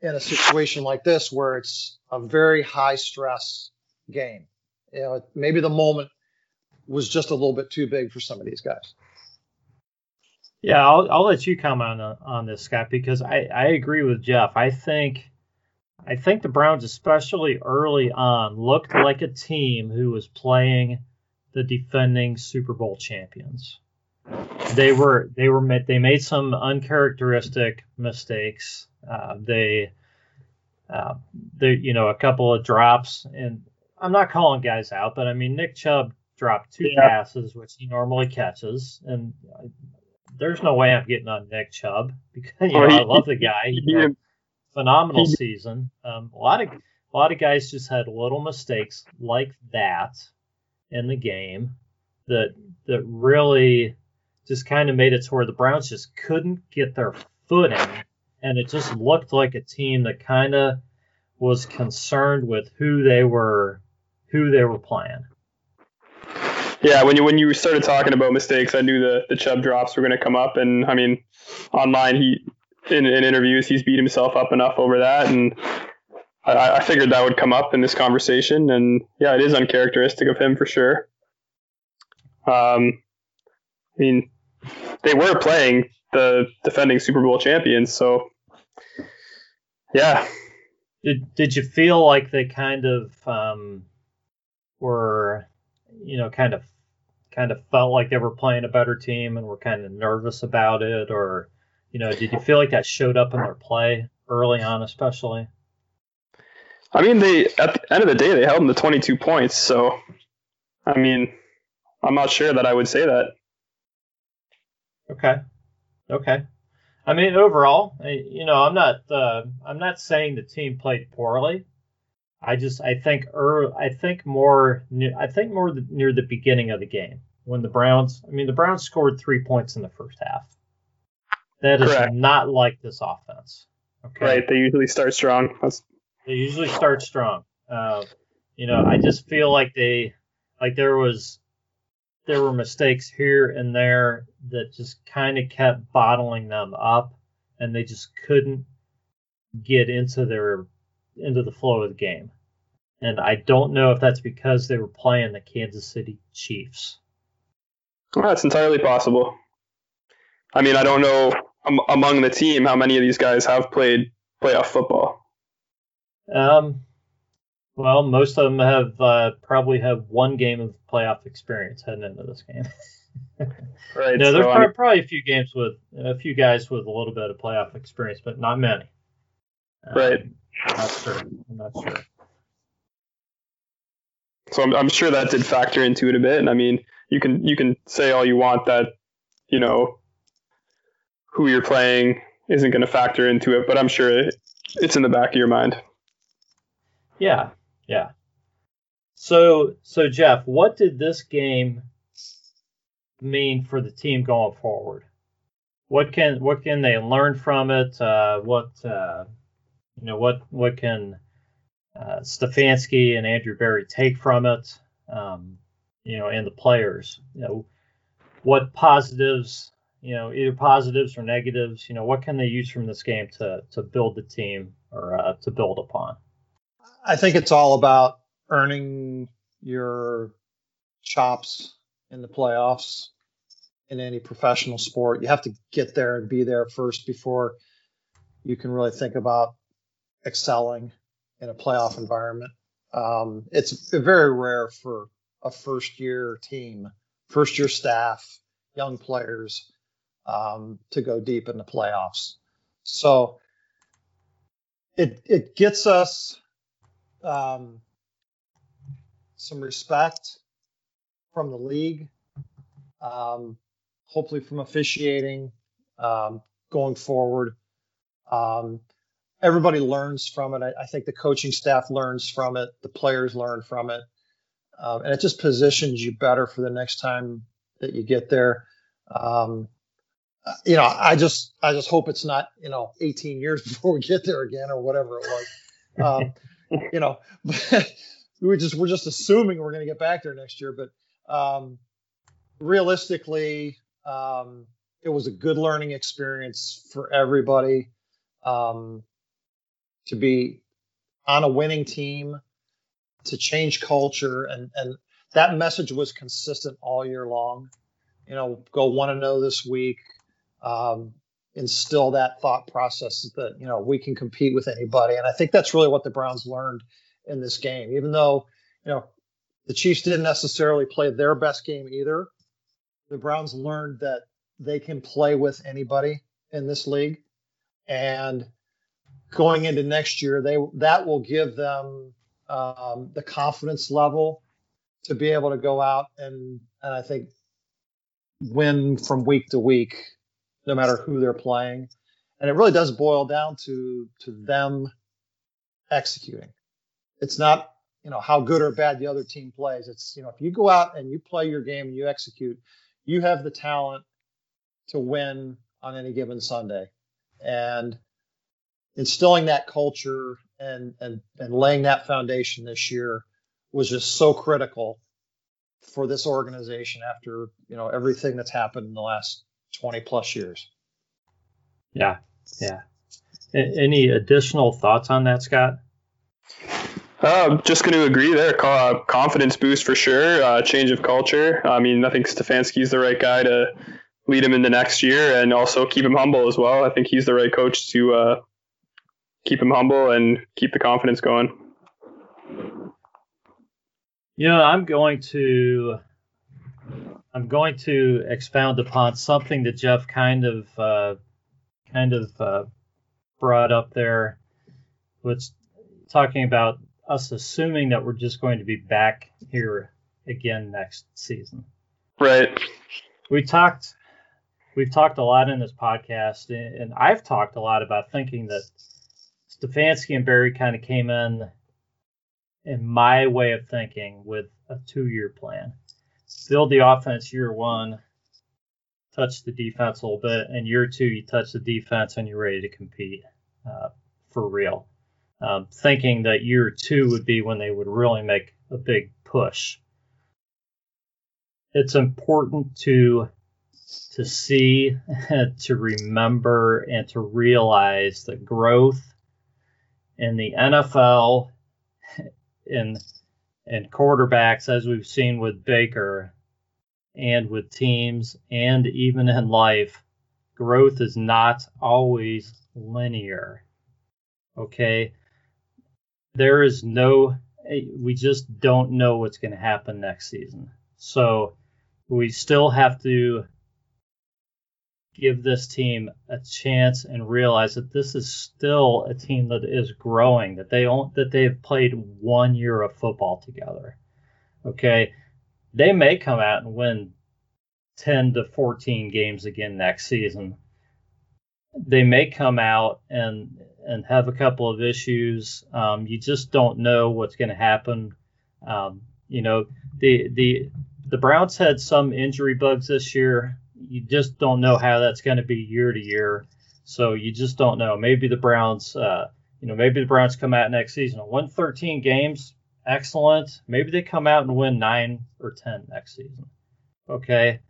in a situation like this where it's a very high stress game. You know, maybe the moment was just a little bit too big for some of these guys. Yeah, I'll, I'll let you comment on, on this, Scott, because I, I agree with Jeff. I think I think the Browns, especially early on, looked like a team who was playing the defending Super Bowl champions. They were they were they made some uncharacteristic mistakes. Uh, they uh, they you know a couple of drops, and I'm not calling guys out, but I mean Nick Chubb dropped two Yeah. passes which he normally catches, and I, there's no way I'm getting on Nick Chubb because you know I love the guy. He had phenomenal he- season. Um, a lot of a lot of guys just had little mistakes like that in the game that that really just kind of made it to where the Browns just couldn't get their footing, and it just looked like a team that kind of was concerned with who they were who they were playing. Yeah, when you when you started talking about mistakes, I knew the the Chubb drops were going to come up, and I mean, online he in, in interviews he's beat himself up enough over that, and I, I figured that would come up in this conversation, and yeah, it is uncharacteristic of him for sure. Um, I mean, they were playing the defending Super Bowl champions, so yeah, Did did you feel like they kind of um, were, you know, kind of kind of felt like they were playing a better team and were kind of nervous about it, or you know, did you feel like that showed up in their play early on, especially? I mean, they at the end of the day they held them to 22 points. So, I mean, I'm not sure that I would say that. Okay. Okay. I mean, overall, you know, I'm not uh, I'm not saying the team played poorly. I just I think early, I think more I think more the, near the beginning of the game when the Browns I mean the Browns scored three points in the first half. That is Correct. not like this offense. Okay. Right. They usually start strong. That's... They usually start strong. Uh, you know, I just feel like they like there was there were mistakes here and there that just kind of kept bottling them up, and they just couldn't get into their into the flow of the game. And I don't know if that's because they were playing the Kansas City Chiefs. Well, that's entirely possible. I mean, I don't know um, among the team how many of these guys have played playoff football. Um, well, most of them have uh, probably have one game of playoff experience heading into this game. right. No, there's probably, a few games with a few guys with a little bit of playoff experience, but not many. Um, right. I'm not sure. I'm not sure. So I'm, I'm sure that did factor into it a bit. And I mean, you can you can say all you want that you know who you're playing isn't going to factor into it, but I'm sure it, it's in the back of your mind. Yeah, yeah. So, so Jeff, what did this game mean for the team going forward? What can what can they learn from it? Uh, what uh, you know, what what can uh, Stefanski and Andrew Berry take from it? Um, you know, and the players. You know, what positives, you know, either positives or negatives. You know, what can they use from this game to to build the team or uh, to build upon? I think it's all about earning your chops in the playoffs in any professional sport. You have to get there and be there first before you can really think about excelling in a playoff environment. Um, it's very rare for a first year team, first year staff, young players um, to go deep in the playoffs. So it it gets us um, some respect from the league, um, hopefully from officiating um, going forward. Um, everybody learns from it. I, I, think the coaching staff learns from it. The players learn from it, um, and it just positions you better for the next time that you get there. Um, you know, I just I just hope it's not you know 18 years before we get there again or whatever it was. You know, we just we're just assuming we're going to get back there next year. But um, realistically, um, it was a good learning experience for everybody um, to be on a winning team, to change culture, and and that message was consistent all year long. You know, go want to know this week. Um, instill that thought process that you know we can compete with anybody. And i think that's really what the browns learned in this game. Even though you know the chiefs didn't necessarily play their best game either the browns learned that they can play with anybody in this league. And going into next year they that will give them um, the confidence level to be able to go out and and i think win from week to week no matter who they're playing. And it really does boil down to to them executing. It's not you know how good or bad the other team plays. It's you know if you go out and you play your game and you execute, you have the talent to win on any given Sunday. And instilling that culture and and and laying that foundation this year was just so critical for this organization after you know everything that's happened in the last 20 plus years. Yeah, yeah. A- any additional thoughts on that, Scott? Uh, just going to agree there. Uh, confidence boost for sure. Uh, change of culture. I mean, I think Stefanski's the right guy to lead him in the next year and also keep him humble as well. I think he's the right coach to uh, keep him humble and keep the confidence going. You know, I'm going to I'm going to expound upon something that Jeff kind of uh, kind of uh, brought up there, was talking about us assuming that we're just going to be back here again next season. Right. We talked we've talked a lot in this podcast, and I've talked a lot about thinking that Stefanski and Berry kind of came in, in my way of thinking, with a two-year plan. Build the offense year one, touch the defense a little bit, and year two you touch the defense and you're ready to compete uh, for real. Um, thinking that year two would be when they would really make a big push. It's important to to see, to remember, and to realize that growth in the NFL in and quarterbacks, as we've seen with Baker and with teams and even in life, growth is not always linear. Okay. There is no, eh, we just don't know what's going to happen next season. So we still have to give this team a chance and realize that this is still a team that is growing, that they own, that they've played one year of football together. Okay. They may come out and win 10 to 14 games again next season. They may come out and and have a couple of issues. Um, you just don't know what's going to happen. Um, you know, the the the Browns had some injury bugs this year you just don't know how that's going to be year to year. So you just don't know. Maybe the Browns, uh, you know, maybe the Browns come out next season and win 13 games, excellent. Maybe they come out and win nine or 10 next season. Okay,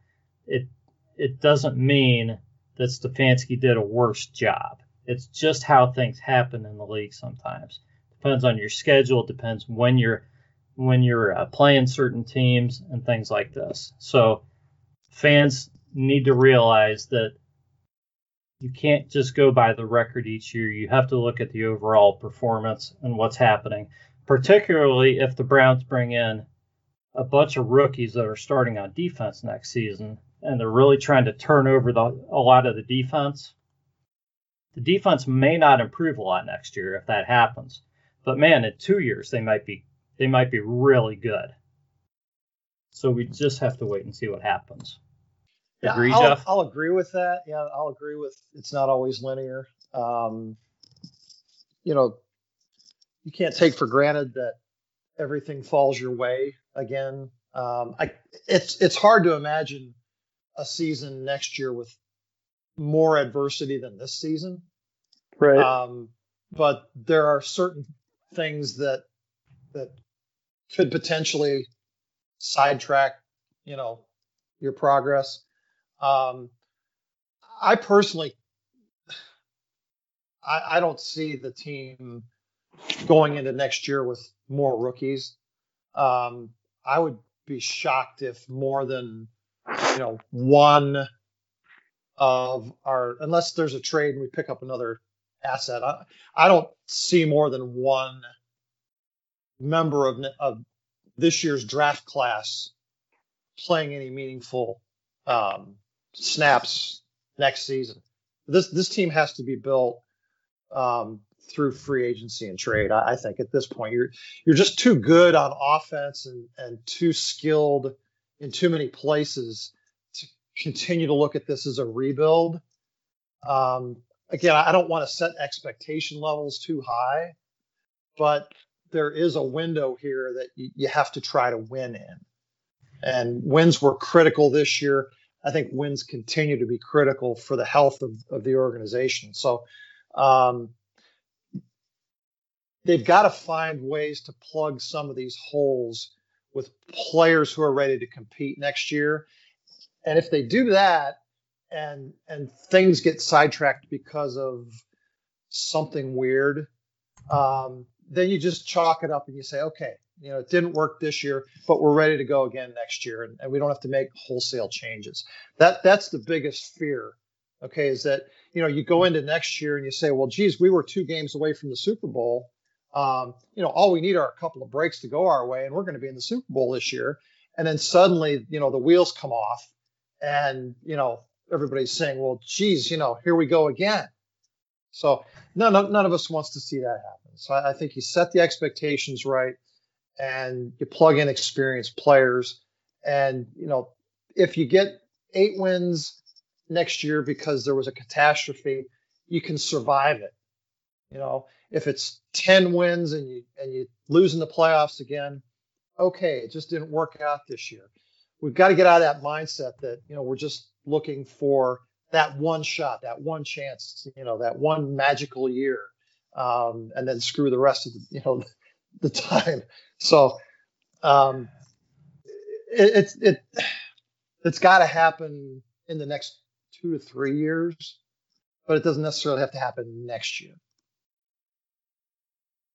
it it doesn't mean that Stefanski did a worse job. It's just how things happen in the league sometimes. Depends on your schedule. It depends when you're when you're uh, playing certain teams and things like this. So fans need to realize that you can't just go by the record each year. You have to look at the overall performance and what's happening, particularly if the Browns bring in a bunch of rookies that are starting on defense next season and they're really trying to turn over the, a lot of the defense. The defense may not improve a lot next year if that happens. But man, in 2 years they might be they might be really good. So we just have to wait and see what happens. Agree, yeah, I'll, Jeff? I'll agree with that. Yeah, I'll agree with it's not always linear. Um, you know, you can't take for granted that everything falls your way again. Um, I, it's it's hard to imagine a season next year with more adversity than this season. Right. Um, but there are certain things that that could potentially sidetrack, you know, your progress. Um, I personally, I, I don't see the team going into next year with more rookies. Um, I would be shocked if more than you know one of our unless there's a trade and we pick up another asset. I, I don't see more than one member of, of this year's draft class playing any meaningful um, snaps next season. This this team has to be built um, through free agency and trade. I, I, think at this point you're you're just too good on offense and and too skilled in too many places to continue to look at this as a rebuild. Um, again, I don't want to set expectation levels too high, but there is a window here that you, you have to try to win in. And wins were critical this year. I think wins continue to be critical for the health of, of the organization. So um, they've got to find ways to plug some of these holes with players who are ready to compete next year. And if they do that, and and things get sidetracked because of something weird, um, then you just chalk it up and you say, okay, you know, it didn't work this year, but we're ready to go again next year, and, and we don't have to make wholesale changes. That that's the biggest fear. Okay, is that you know you go into next year and you say, well, geez, we were two games away from the Super Bowl. Um, you know, all we need are a couple of breaks to go our way, and we're going to be in the Super Bowl this year. And then suddenly, you know, the wheels come off, and you know, everybody's saying, well, geez, you know, here we go again. So none, none of us wants to see that happen. So I, I think you set the expectations right and you plug in experienced players and you know if you get eight wins next year because there was a catastrophe, you can survive it. You know, if it's 10 wins and you and you lose in the playoffs again, okay, it just didn't work out this year. We've got to get out of that mindset that, you know, we're just looking for that one shot, that one chance, you know, that one magical year, um, and then screw the rest of the, you know, the time. So um, it, it, it it's got to happen in the next two to three years, but it doesn't necessarily have to happen next year.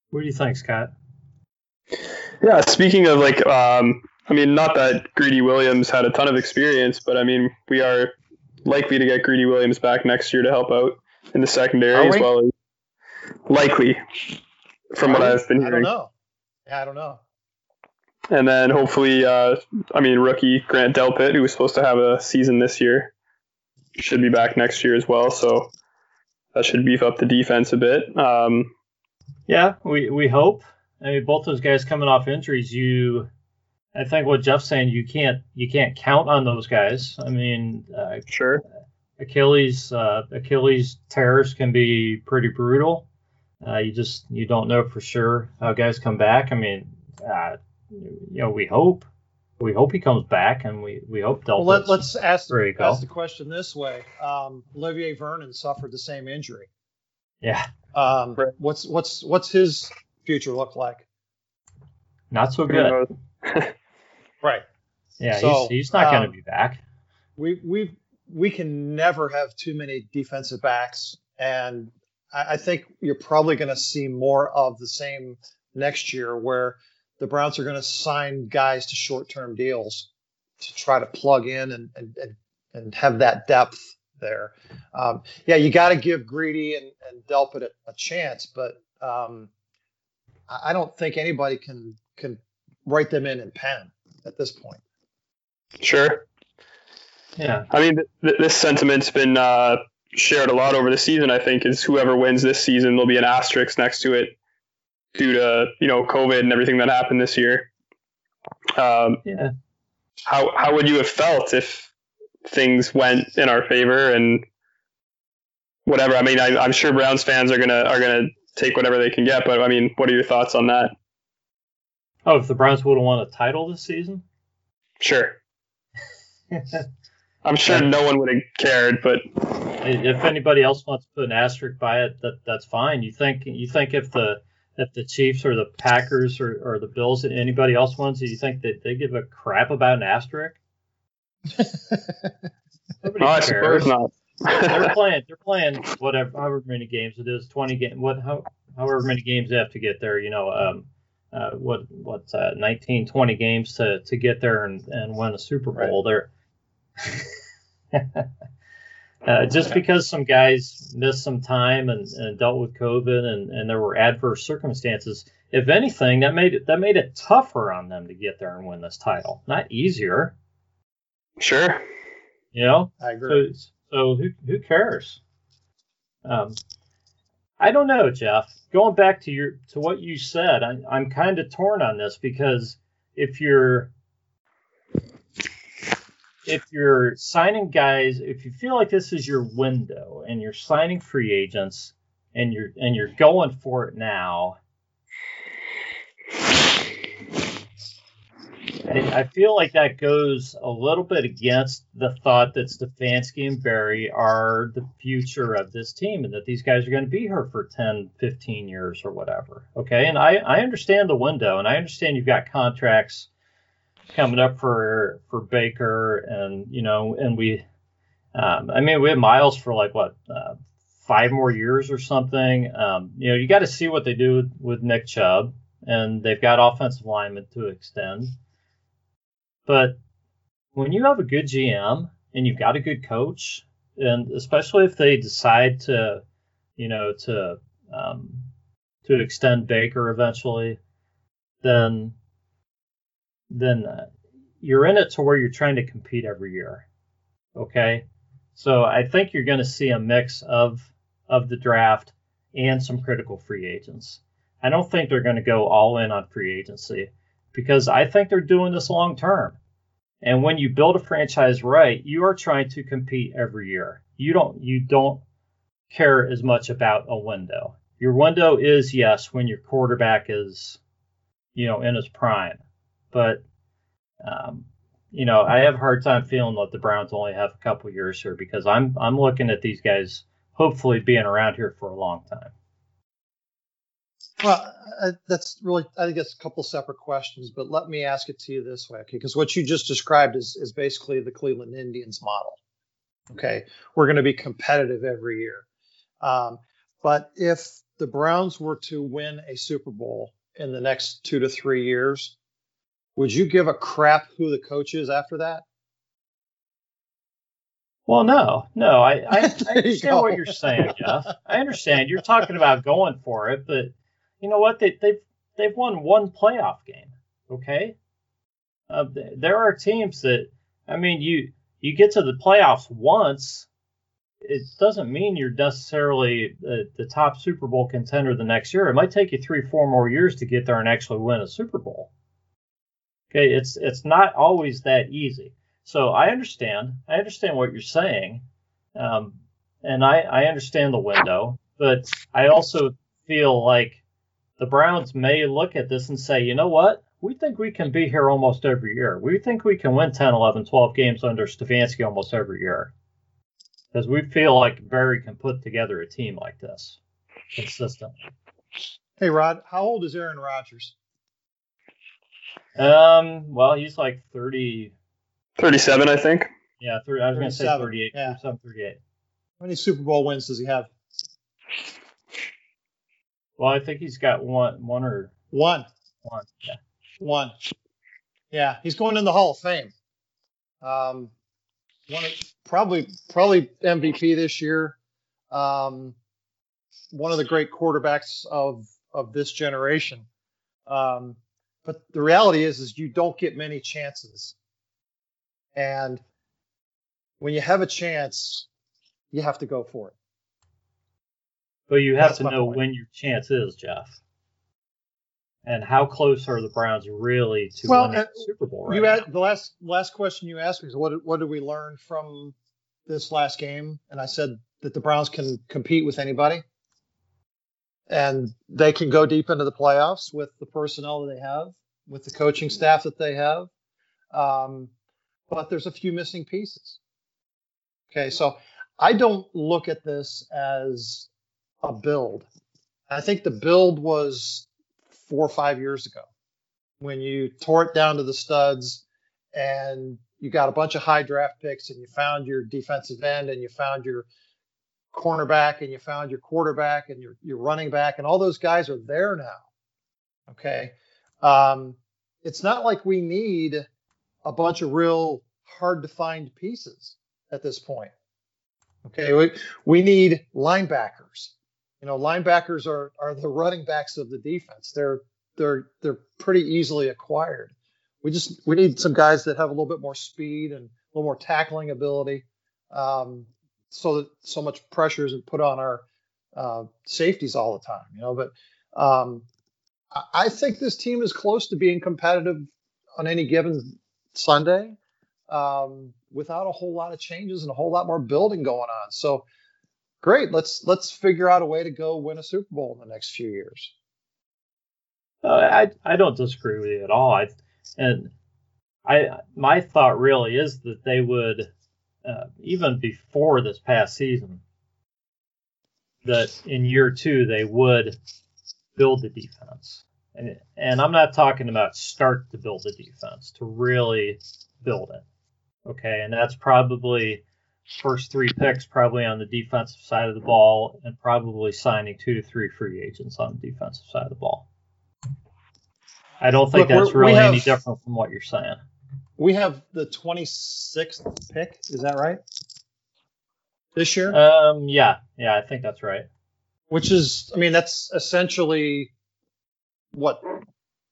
What do you think, Scott? Yeah, speaking of like, um, I mean, not that Greedy Williams had a ton of experience, but I mean, we are likely to get Greedy Williams back next year to help out in the secondary as well as likely from what I've been hearing. I don't know. Yeah, I don't know. And then hopefully, uh, I mean, rookie Grant Delpit, who was supposed to have a season this year, should be back next year as well. So that should beef up the defense a bit. Um, yeah, we, we hope. I mean, both those guys coming off injuries, you, I think what Jeff's saying, you can't you can't count on those guys. I mean, uh, sure. Achilles uh, Achilles tears can be pretty brutal. Uh, you just you don't know for sure how guys come back. I mean, uh, you know, we hope we hope he comes back, and we we hope Delpit. Well, let, us ask, ask the question this way: um, Olivier Vernon suffered the same injury. Yeah. Um, right. What's what's what's his future look like? Not so good. right. Yeah, so, he's, he's not um, going to be back. We we we can never have too many defensive backs, and I, I think you're probably going to see more of the same next year, where the Browns are going to sign guys to short-term deals to try to plug in and and and, and have that depth there. Um, yeah, you got to give Greedy and, and Delpit a, a chance, but um, I don't think anybody can can write them in in pen at this point. Sure. Yeah. I mean, th- th- this sentiment's been uh, shared a lot over the season. I think is whoever wins this season, there'll be an asterisk next to it due to you know COVID and everything that happened this year. Um, yeah. How how would you have felt if things went in our favor and whatever? I mean, I, am sure Browns fans are gonna are gonna take whatever they can get, but I mean, what are your thoughts on that? Oh, if the Browns would have won a title this season? Sure. I'm sure no one would have cared, but if anybody else wants to put an asterisk by it, that that's fine. You think you think if the if the Chiefs or the Packers or, or the Bills and anybody else wants, do you think that they give a crap about an asterisk? Nobody oh, cares. not. they're playing. They're playing whatever, however many games it is. Twenty game. What? How, however many games they have to get there. You know. Um. Uh, what? What's uh, 19, 20 games to to get there and and win a Super Bowl. Right. They're. Uh, just because some guys missed some time and, and dealt with COVID and, and there were adverse circumstances, if anything, that made it that made it tougher on them to get there and win this title, not easier. Sure. You know, I agree. So, so who who cares? Um, I don't know, Jeff. Going back to your to what you said, I, I'm kind of torn on this because if you're if you're signing guys, if you feel like this is your window and you're signing free agents and you're and you're going for it now, I, I feel like that goes a little bit against the thought that Stefanski and Berry are the future of this team and that these guys are going to be here for 10, 15 years or whatever. Okay. And I, I understand the window and I understand you've got contracts coming up for for Baker, and you know, and we, um, I mean, we have Myles for like what uh, five more years or something. Um, you know, you got to see what they do with, with Nick Chubb, and they've got offensive linemen to extend. But when you have a good GM and you've got a good coach, and especially if they decide to, you know, to um, to extend Baker eventually, then then uh, you're in it to where you're trying to compete every year. Okay. So I think you're going to see a mix of of the draft and some critical free agents. I don't think they're going to go all in on free agency because I think they're doing this long term. And when you build a franchise right, you are trying to compete every year. You don't you don't care as much about a window. Your window is yes when your quarterback is, you know, in his prime, but um, you know I have a hard time feeling that the Browns only have a couple years here because I'm I'm looking at these guys hopefully being around here for a long time. Well, I, that's really, I think it's a couple separate questions, but let me ask it to you this way, okay? Because what you just described is, is basically the Cleveland Indians model. Okay. We're going to be competitive every year. Um, but if the Browns were to win a Super Bowl in the next two to three years, would you give a crap who the coach is after that? Well, no, no. I, I, I understand what you're saying, Jeff. I understand. You're talking about going for it, but you know what? They, they've they've won one playoff game. Okay, uh, there are teams that I mean, you you get to the playoffs once. It doesn't mean you're necessarily the, the top Super Bowl contender the next year. It might take you three, four more years to get there and actually win a Super Bowl. Okay, it's it's not always that easy. So I understand. I understand what you're saying, um, and I I understand the window, but I also feel like the Browns may look at this and say, you know what? We think we can be here almost every year. We think we can win 10, 11, 12 games under Stefanski almost every year. Because we feel like Berry can put together a team like this consistently. Hey, Rod, how old is Aaron Rodgers? Um, well, he's like 30. 37, I think. Yeah, 30, I was going to say 38. Yeah. 38. How many Super Bowl wins does he have? Well, I think he's got one, one or one, one, yeah, one. Yeah, he's going in the Hall of Fame. Um, one of, probably probably MVP this year. Um, one of the great quarterbacks of of this generation. Um, but the reality is, is you don't get many chances, and when you have a chance, you have to go for it. But you have That's to know point. when your chance is, Jeff. And how close are the Browns really to well, winning uh, the Super Bowl? Right you had, the last last question you asked me is what what did we learn from this last game? And I said that the Browns can compete with anybody, and they can go deep into the playoffs with the personnel that they have, with the coaching staff that they have. Um, but there's a few missing pieces. Okay, so I don't look at this as a build. I think the build was four or five years ago when you tore it down to the studs and you got a bunch of high draft picks and you found your defensive end and you found your cornerback and you found your quarterback and your, your running back and all those guys are there now. Okay. Um, it's not like we need a bunch of real hard to find pieces at this point. Okay. We, we need linebackers you know, linebackers are are the running backs of the defense. They're they're they're pretty easily acquired. We just we need some guys that have a little bit more speed and a little more tackling ability, um, so that so much pressure isn't put on our uh, safeties all the time. You know, but um, I think this team is close to being competitive on any given Sunday um, without a whole lot of changes and a whole lot more building going on. So great. Let's let's figure out a way to go win a Super Bowl in the next few years. Uh, I I don't disagree with you at all. I and I my thought really is that they would uh, even before this past season that in year two they would build the defense. And, and I'm not talking about start to build the defense, to really build it. Okay. And that's probably first three picks probably on the defensive side of the ball and probably signing two to three free agents on the defensive side of the ball. I don't think Look, that's really have, any different from what you're saying. We have the 26th pick. Is that right? This year? Um, yeah, yeah, I think that's right. Which is, I mean, that's essentially what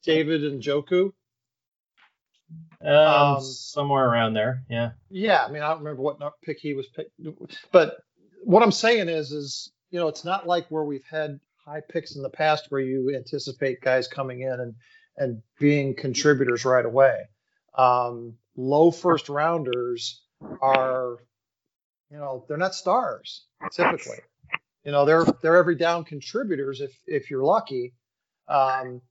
David Njoku um, um, somewhere around there, yeah. Yeah, I mean, I don't remember what pick he was picked, but what I'm saying is, is you know, it's not like where we've had high picks in the past where you anticipate guys coming in and and being contributors right away. Um, low first rounders are, you know, they're not stars typically. You know, they're they're every down contributors if if you're lucky. Um,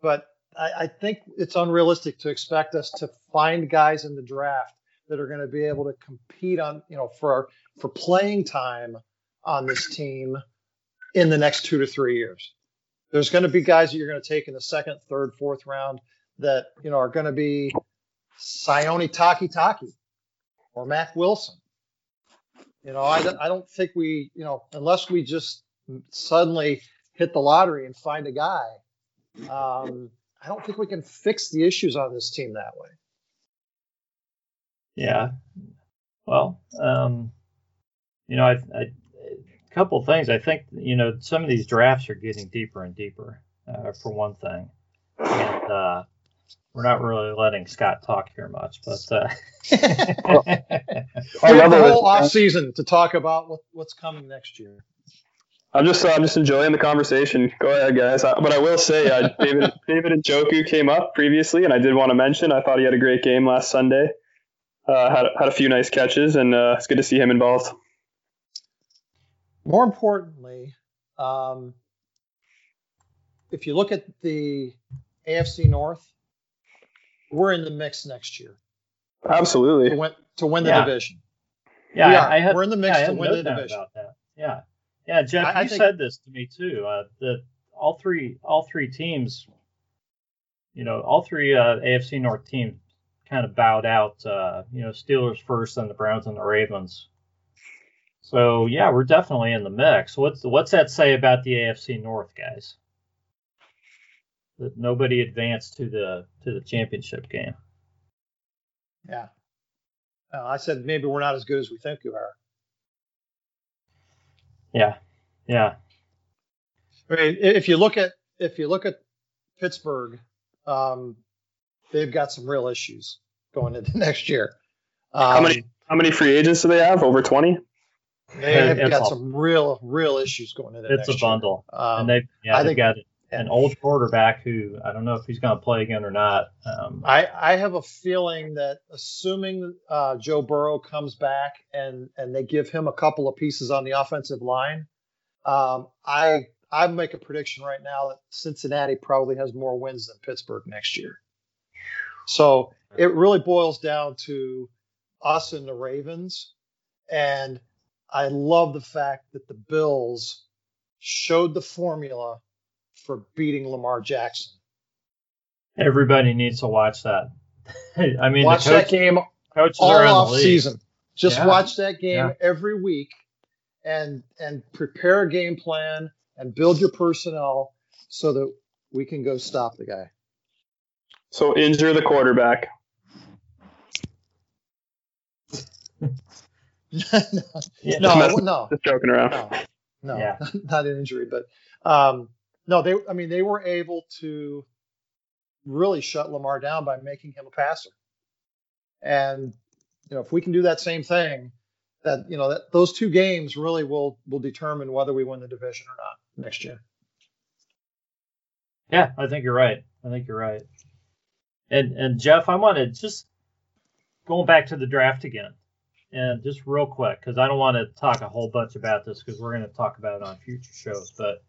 but I, I think it's unrealistic to expect us to find guys in the draft that are going to be able to compete on, you know, for for playing time on this team in the next two to three years. There's going to be guys that you're going to take in the second, third, fourth round that you know are going to be Sione Takitaki or Mack Wilson. You know, I, I don't think we, you know, unless we just suddenly hit the lottery and find a guy, um, I don't think we can fix the issues on this team that way. Yeah. Well, um, you know, I, I, a couple things. I think you know some of these drafts are getting deeper and deeper. Uh, for one thing, and uh, we're not really letting Scott talk here much, but uh, I love the whole off season to talk about what, what's coming next year. I'm just uh, I'm just enjoying the conversation. Go ahead, guys. Uh, but I will say, uh, David David Njoku came up previously, and I did want to mention I thought he had a great game last Sunday. Uh, had had a few nice catches, and uh, it's good to see him involved. More importantly, um, if you look at the AFC North, we're in the mix next year. Absolutely. To win, to win the yeah. division. Yeah, we are. I had, we're in the mix yeah, to win the division. About that. Yeah, yeah, Jeff, I, you I think, said this to me too. Uh, that all three, all three teams, you know, all three uh, AFC North teams kind of bowed out. Uh, you know, Steelers first, then the Browns and the Ravens. So yeah, we're definitely in the mix. What's what's that say about the AFC North, guys? That nobody advanced to the to the championship game. Yeah. Uh, I said maybe we're not as good as we think we are. Yeah. Yeah. I mean, if you look at if you look at Pittsburgh, um, they've got some real issues going into next year. Um, how many how many free agents do they have? Over twenty. They have it's got a, some real real issues going into. Next. It's a bundle, um, and they yeah I they've think, got an old quarterback who I don't know if he's going to play again or not. Um, I, I have a feeling that assuming uh, Joe Burrow comes back and and they give him a couple of pieces on the offensive line, um, I I make a prediction right now that Cincinnati probably has more wins than Pittsburgh next year. So it really boils down to us and the Ravens, and I love the fact that the Bills showed the formula for beating Lamar Jackson. Everybody needs to watch that. I mean, watch coach, that game all off season. Just yeah. watch that game yeah. every week, and and prepare a game plan and build your personnel so that we can go stop the guy. So injure the quarterback. no, no, no, just joking around. No, no, yeah. not an injury, but um, no, they. I mean, they were able to really shut Lamar down by making him a passer. And you know, if we can do that same thing, that you know, that those two games really will will determine whether we win the division or not next year. Yeah, I think you're right. I think you're right. And and Jeff, I wanted just going back to the draft again, and just real quick because I don't want to talk a whole bunch about this because we're going to talk about it on future shows, but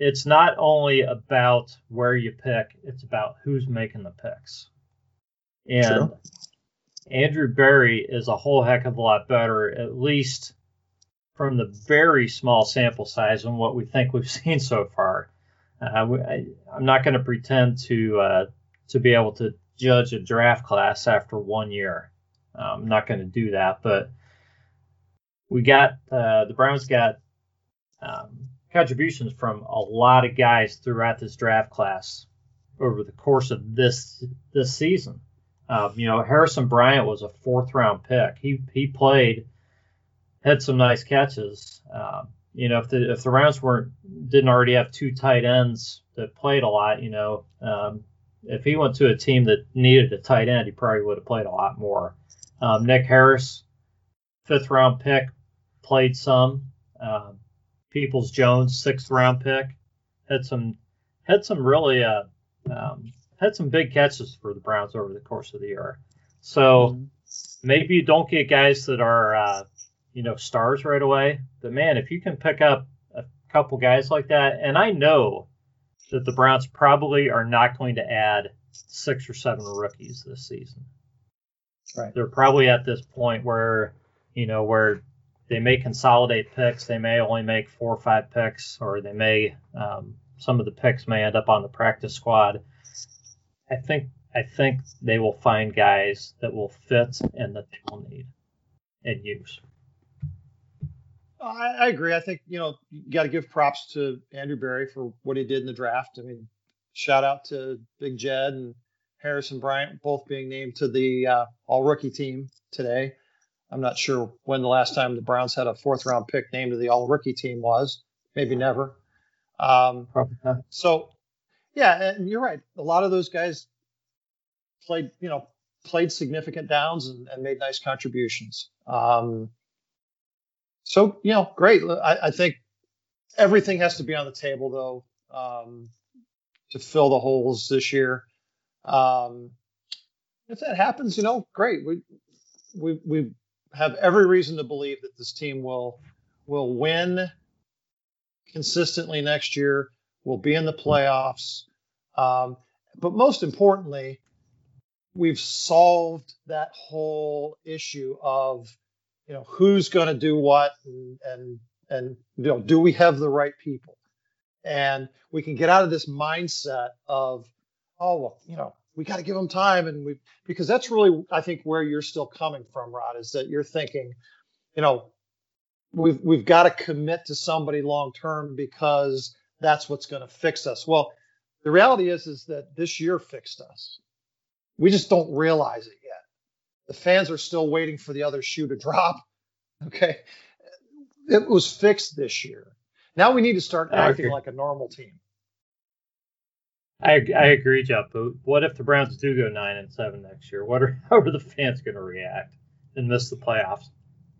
it's not only about where you pick, it's about who's making the picks. And sure. Andrew Berry is a whole heck of a lot better, at least from the very small sample size and what we think we've seen so far. Uh, I, am not going to pretend to uh, to be able to judge a draft class after one year. I'm not going to do that, but we got uh, the Browns got um, contributions from a lot of guys throughout this draft class over the course of this this season. Um, you know, Harrison Bryant was a fourth round pick. He he played, had some nice catches. Um, you know, if the if the Rams weren't didn't already have two tight ends that played a lot, you know, um, if he went to a team that needed a tight end, he probably would have played a lot more. Um, Nick Harris, fifth round pick, played some. Um, Peoples Jones, sixth round pick, had some had some really uh, um, had some big catches for the Browns over the course of the year. So mm-hmm. maybe you don't get guys that are uh, you know stars right away, but man, if you can pick up a couple guys like that, and I know that the Browns probably are not going to add six or seven rookies this season. Right. They're probably at this point where you know where they may consolidate picks. They may only make four or five picks, or they may um, some of the picks may end up on the practice squad. I think I think they will find guys that will fit and that they will need and use. I, I agree. I think you know you got to give props to Andrew Berry for what he did in the draft. I mean, shout out to Big Jed and Harrison Bryant, both being named to the uh, All Rookie team today. I'm not sure when the last time the Browns had a fourth round pick named to the all rookie team was. Maybe never. Um, So, yeah, and you're right. A lot of those guys played, you know, played significant downs and, and made nice contributions. Um, so, you know, great. I, I, think everything has to be on the table, though, um, to fill the holes this year. Um, if that happens, you know, great. We we we have every reason to believe that this team will will win consistently next year. Will be in the playoffs. Um, but most importantly, we've solved that whole issue of you know who's going to do what and, and and you know do we have the right people and we can get out of this mindset of oh well you know we got to give them time and we because that's really I think where you're still coming from, Rod, is that you're thinking, you know, we've we've got to commit to somebody long term because that's what's going to fix us. Well, the reality is is that this year fixed us. We just don't realize it yet. The fans are still waiting for the other shoe to drop. Okay. It was fixed this year. Now we need to start acting like a normal team. I, I agree, Jeff. But what if the Browns do go nine and seven next year? What are how are the fans going to react and miss the playoffs?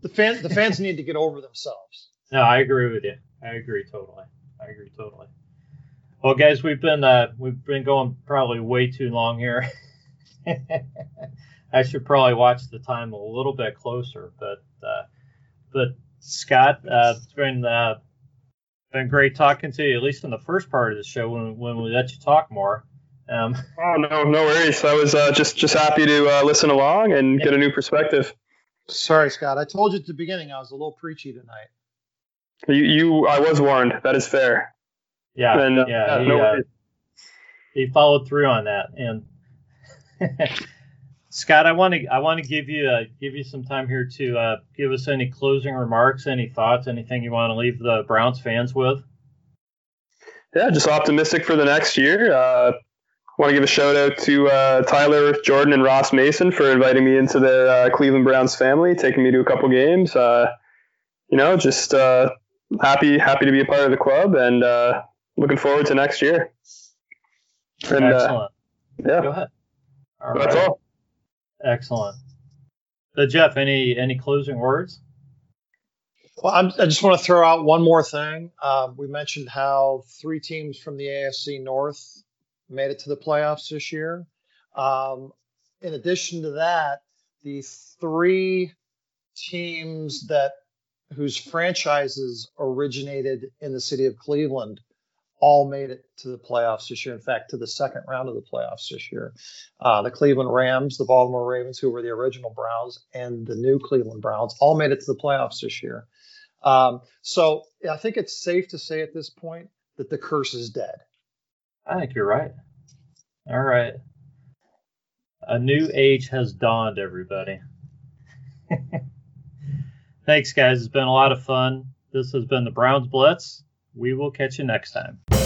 The fans the fans need to get over themselves. No, I agree with you. I agree totally. I agree totally. Well, guys, we've been uh, we've been going probably way too long here. I should probably watch the time a little bit closer, but uh, but Scott, uh, it's been uh, been great talking to you, at least in the first part of the show when, when we let you talk more. Um, oh no, no worries. I was uh, just just happy to uh, listen along and get a new perspective. Sorry, Scott. I told you at the beginning I was a little preachy tonight. You, you I was warned. That is fair. Yeah, and, uh, yeah. He, no uh, he followed through on that, and Scott, I want to I want to give you uh, give you some time here to uh, give us any closing remarks, any thoughts, anything you want to leave the Browns fans with. Yeah, just optimistic for the next year. Uh, want to give a shout out to uh, Tyler Jordan and Ross Mason for inviting me into the uh, Cleveland Browns family, taking me to a couple games. Uh, you know, just uh, happy happy to be a part of the club and uh, looking forward to next year. And, Excellent. yeah. Go ahead. All That's right. all. Excellent. Jeff, any any closing words? Well, I'm, i just want to throw out one more thing. Uh, we mentioned how three teams from the AFC North made it to the playoffs this year. Um, in addition to that, the three teams that whose franchises originated in the city of Cleveland all made it to the playoffs this year. In fact, to the second round of the playoffs this year. Uh, the Cleveland Rams, the Baltimore Ravens, who were the original Browns, and the new Cleveland Browns all made it to the playoffs this year. Um, so I think it's safe to say at this point that the curse is dead. I think you're right. All right. A new age has dawned, everybody. Thanks, guys. It's been a lot of fun. This has been the Browns Blitz. We will catch you next time.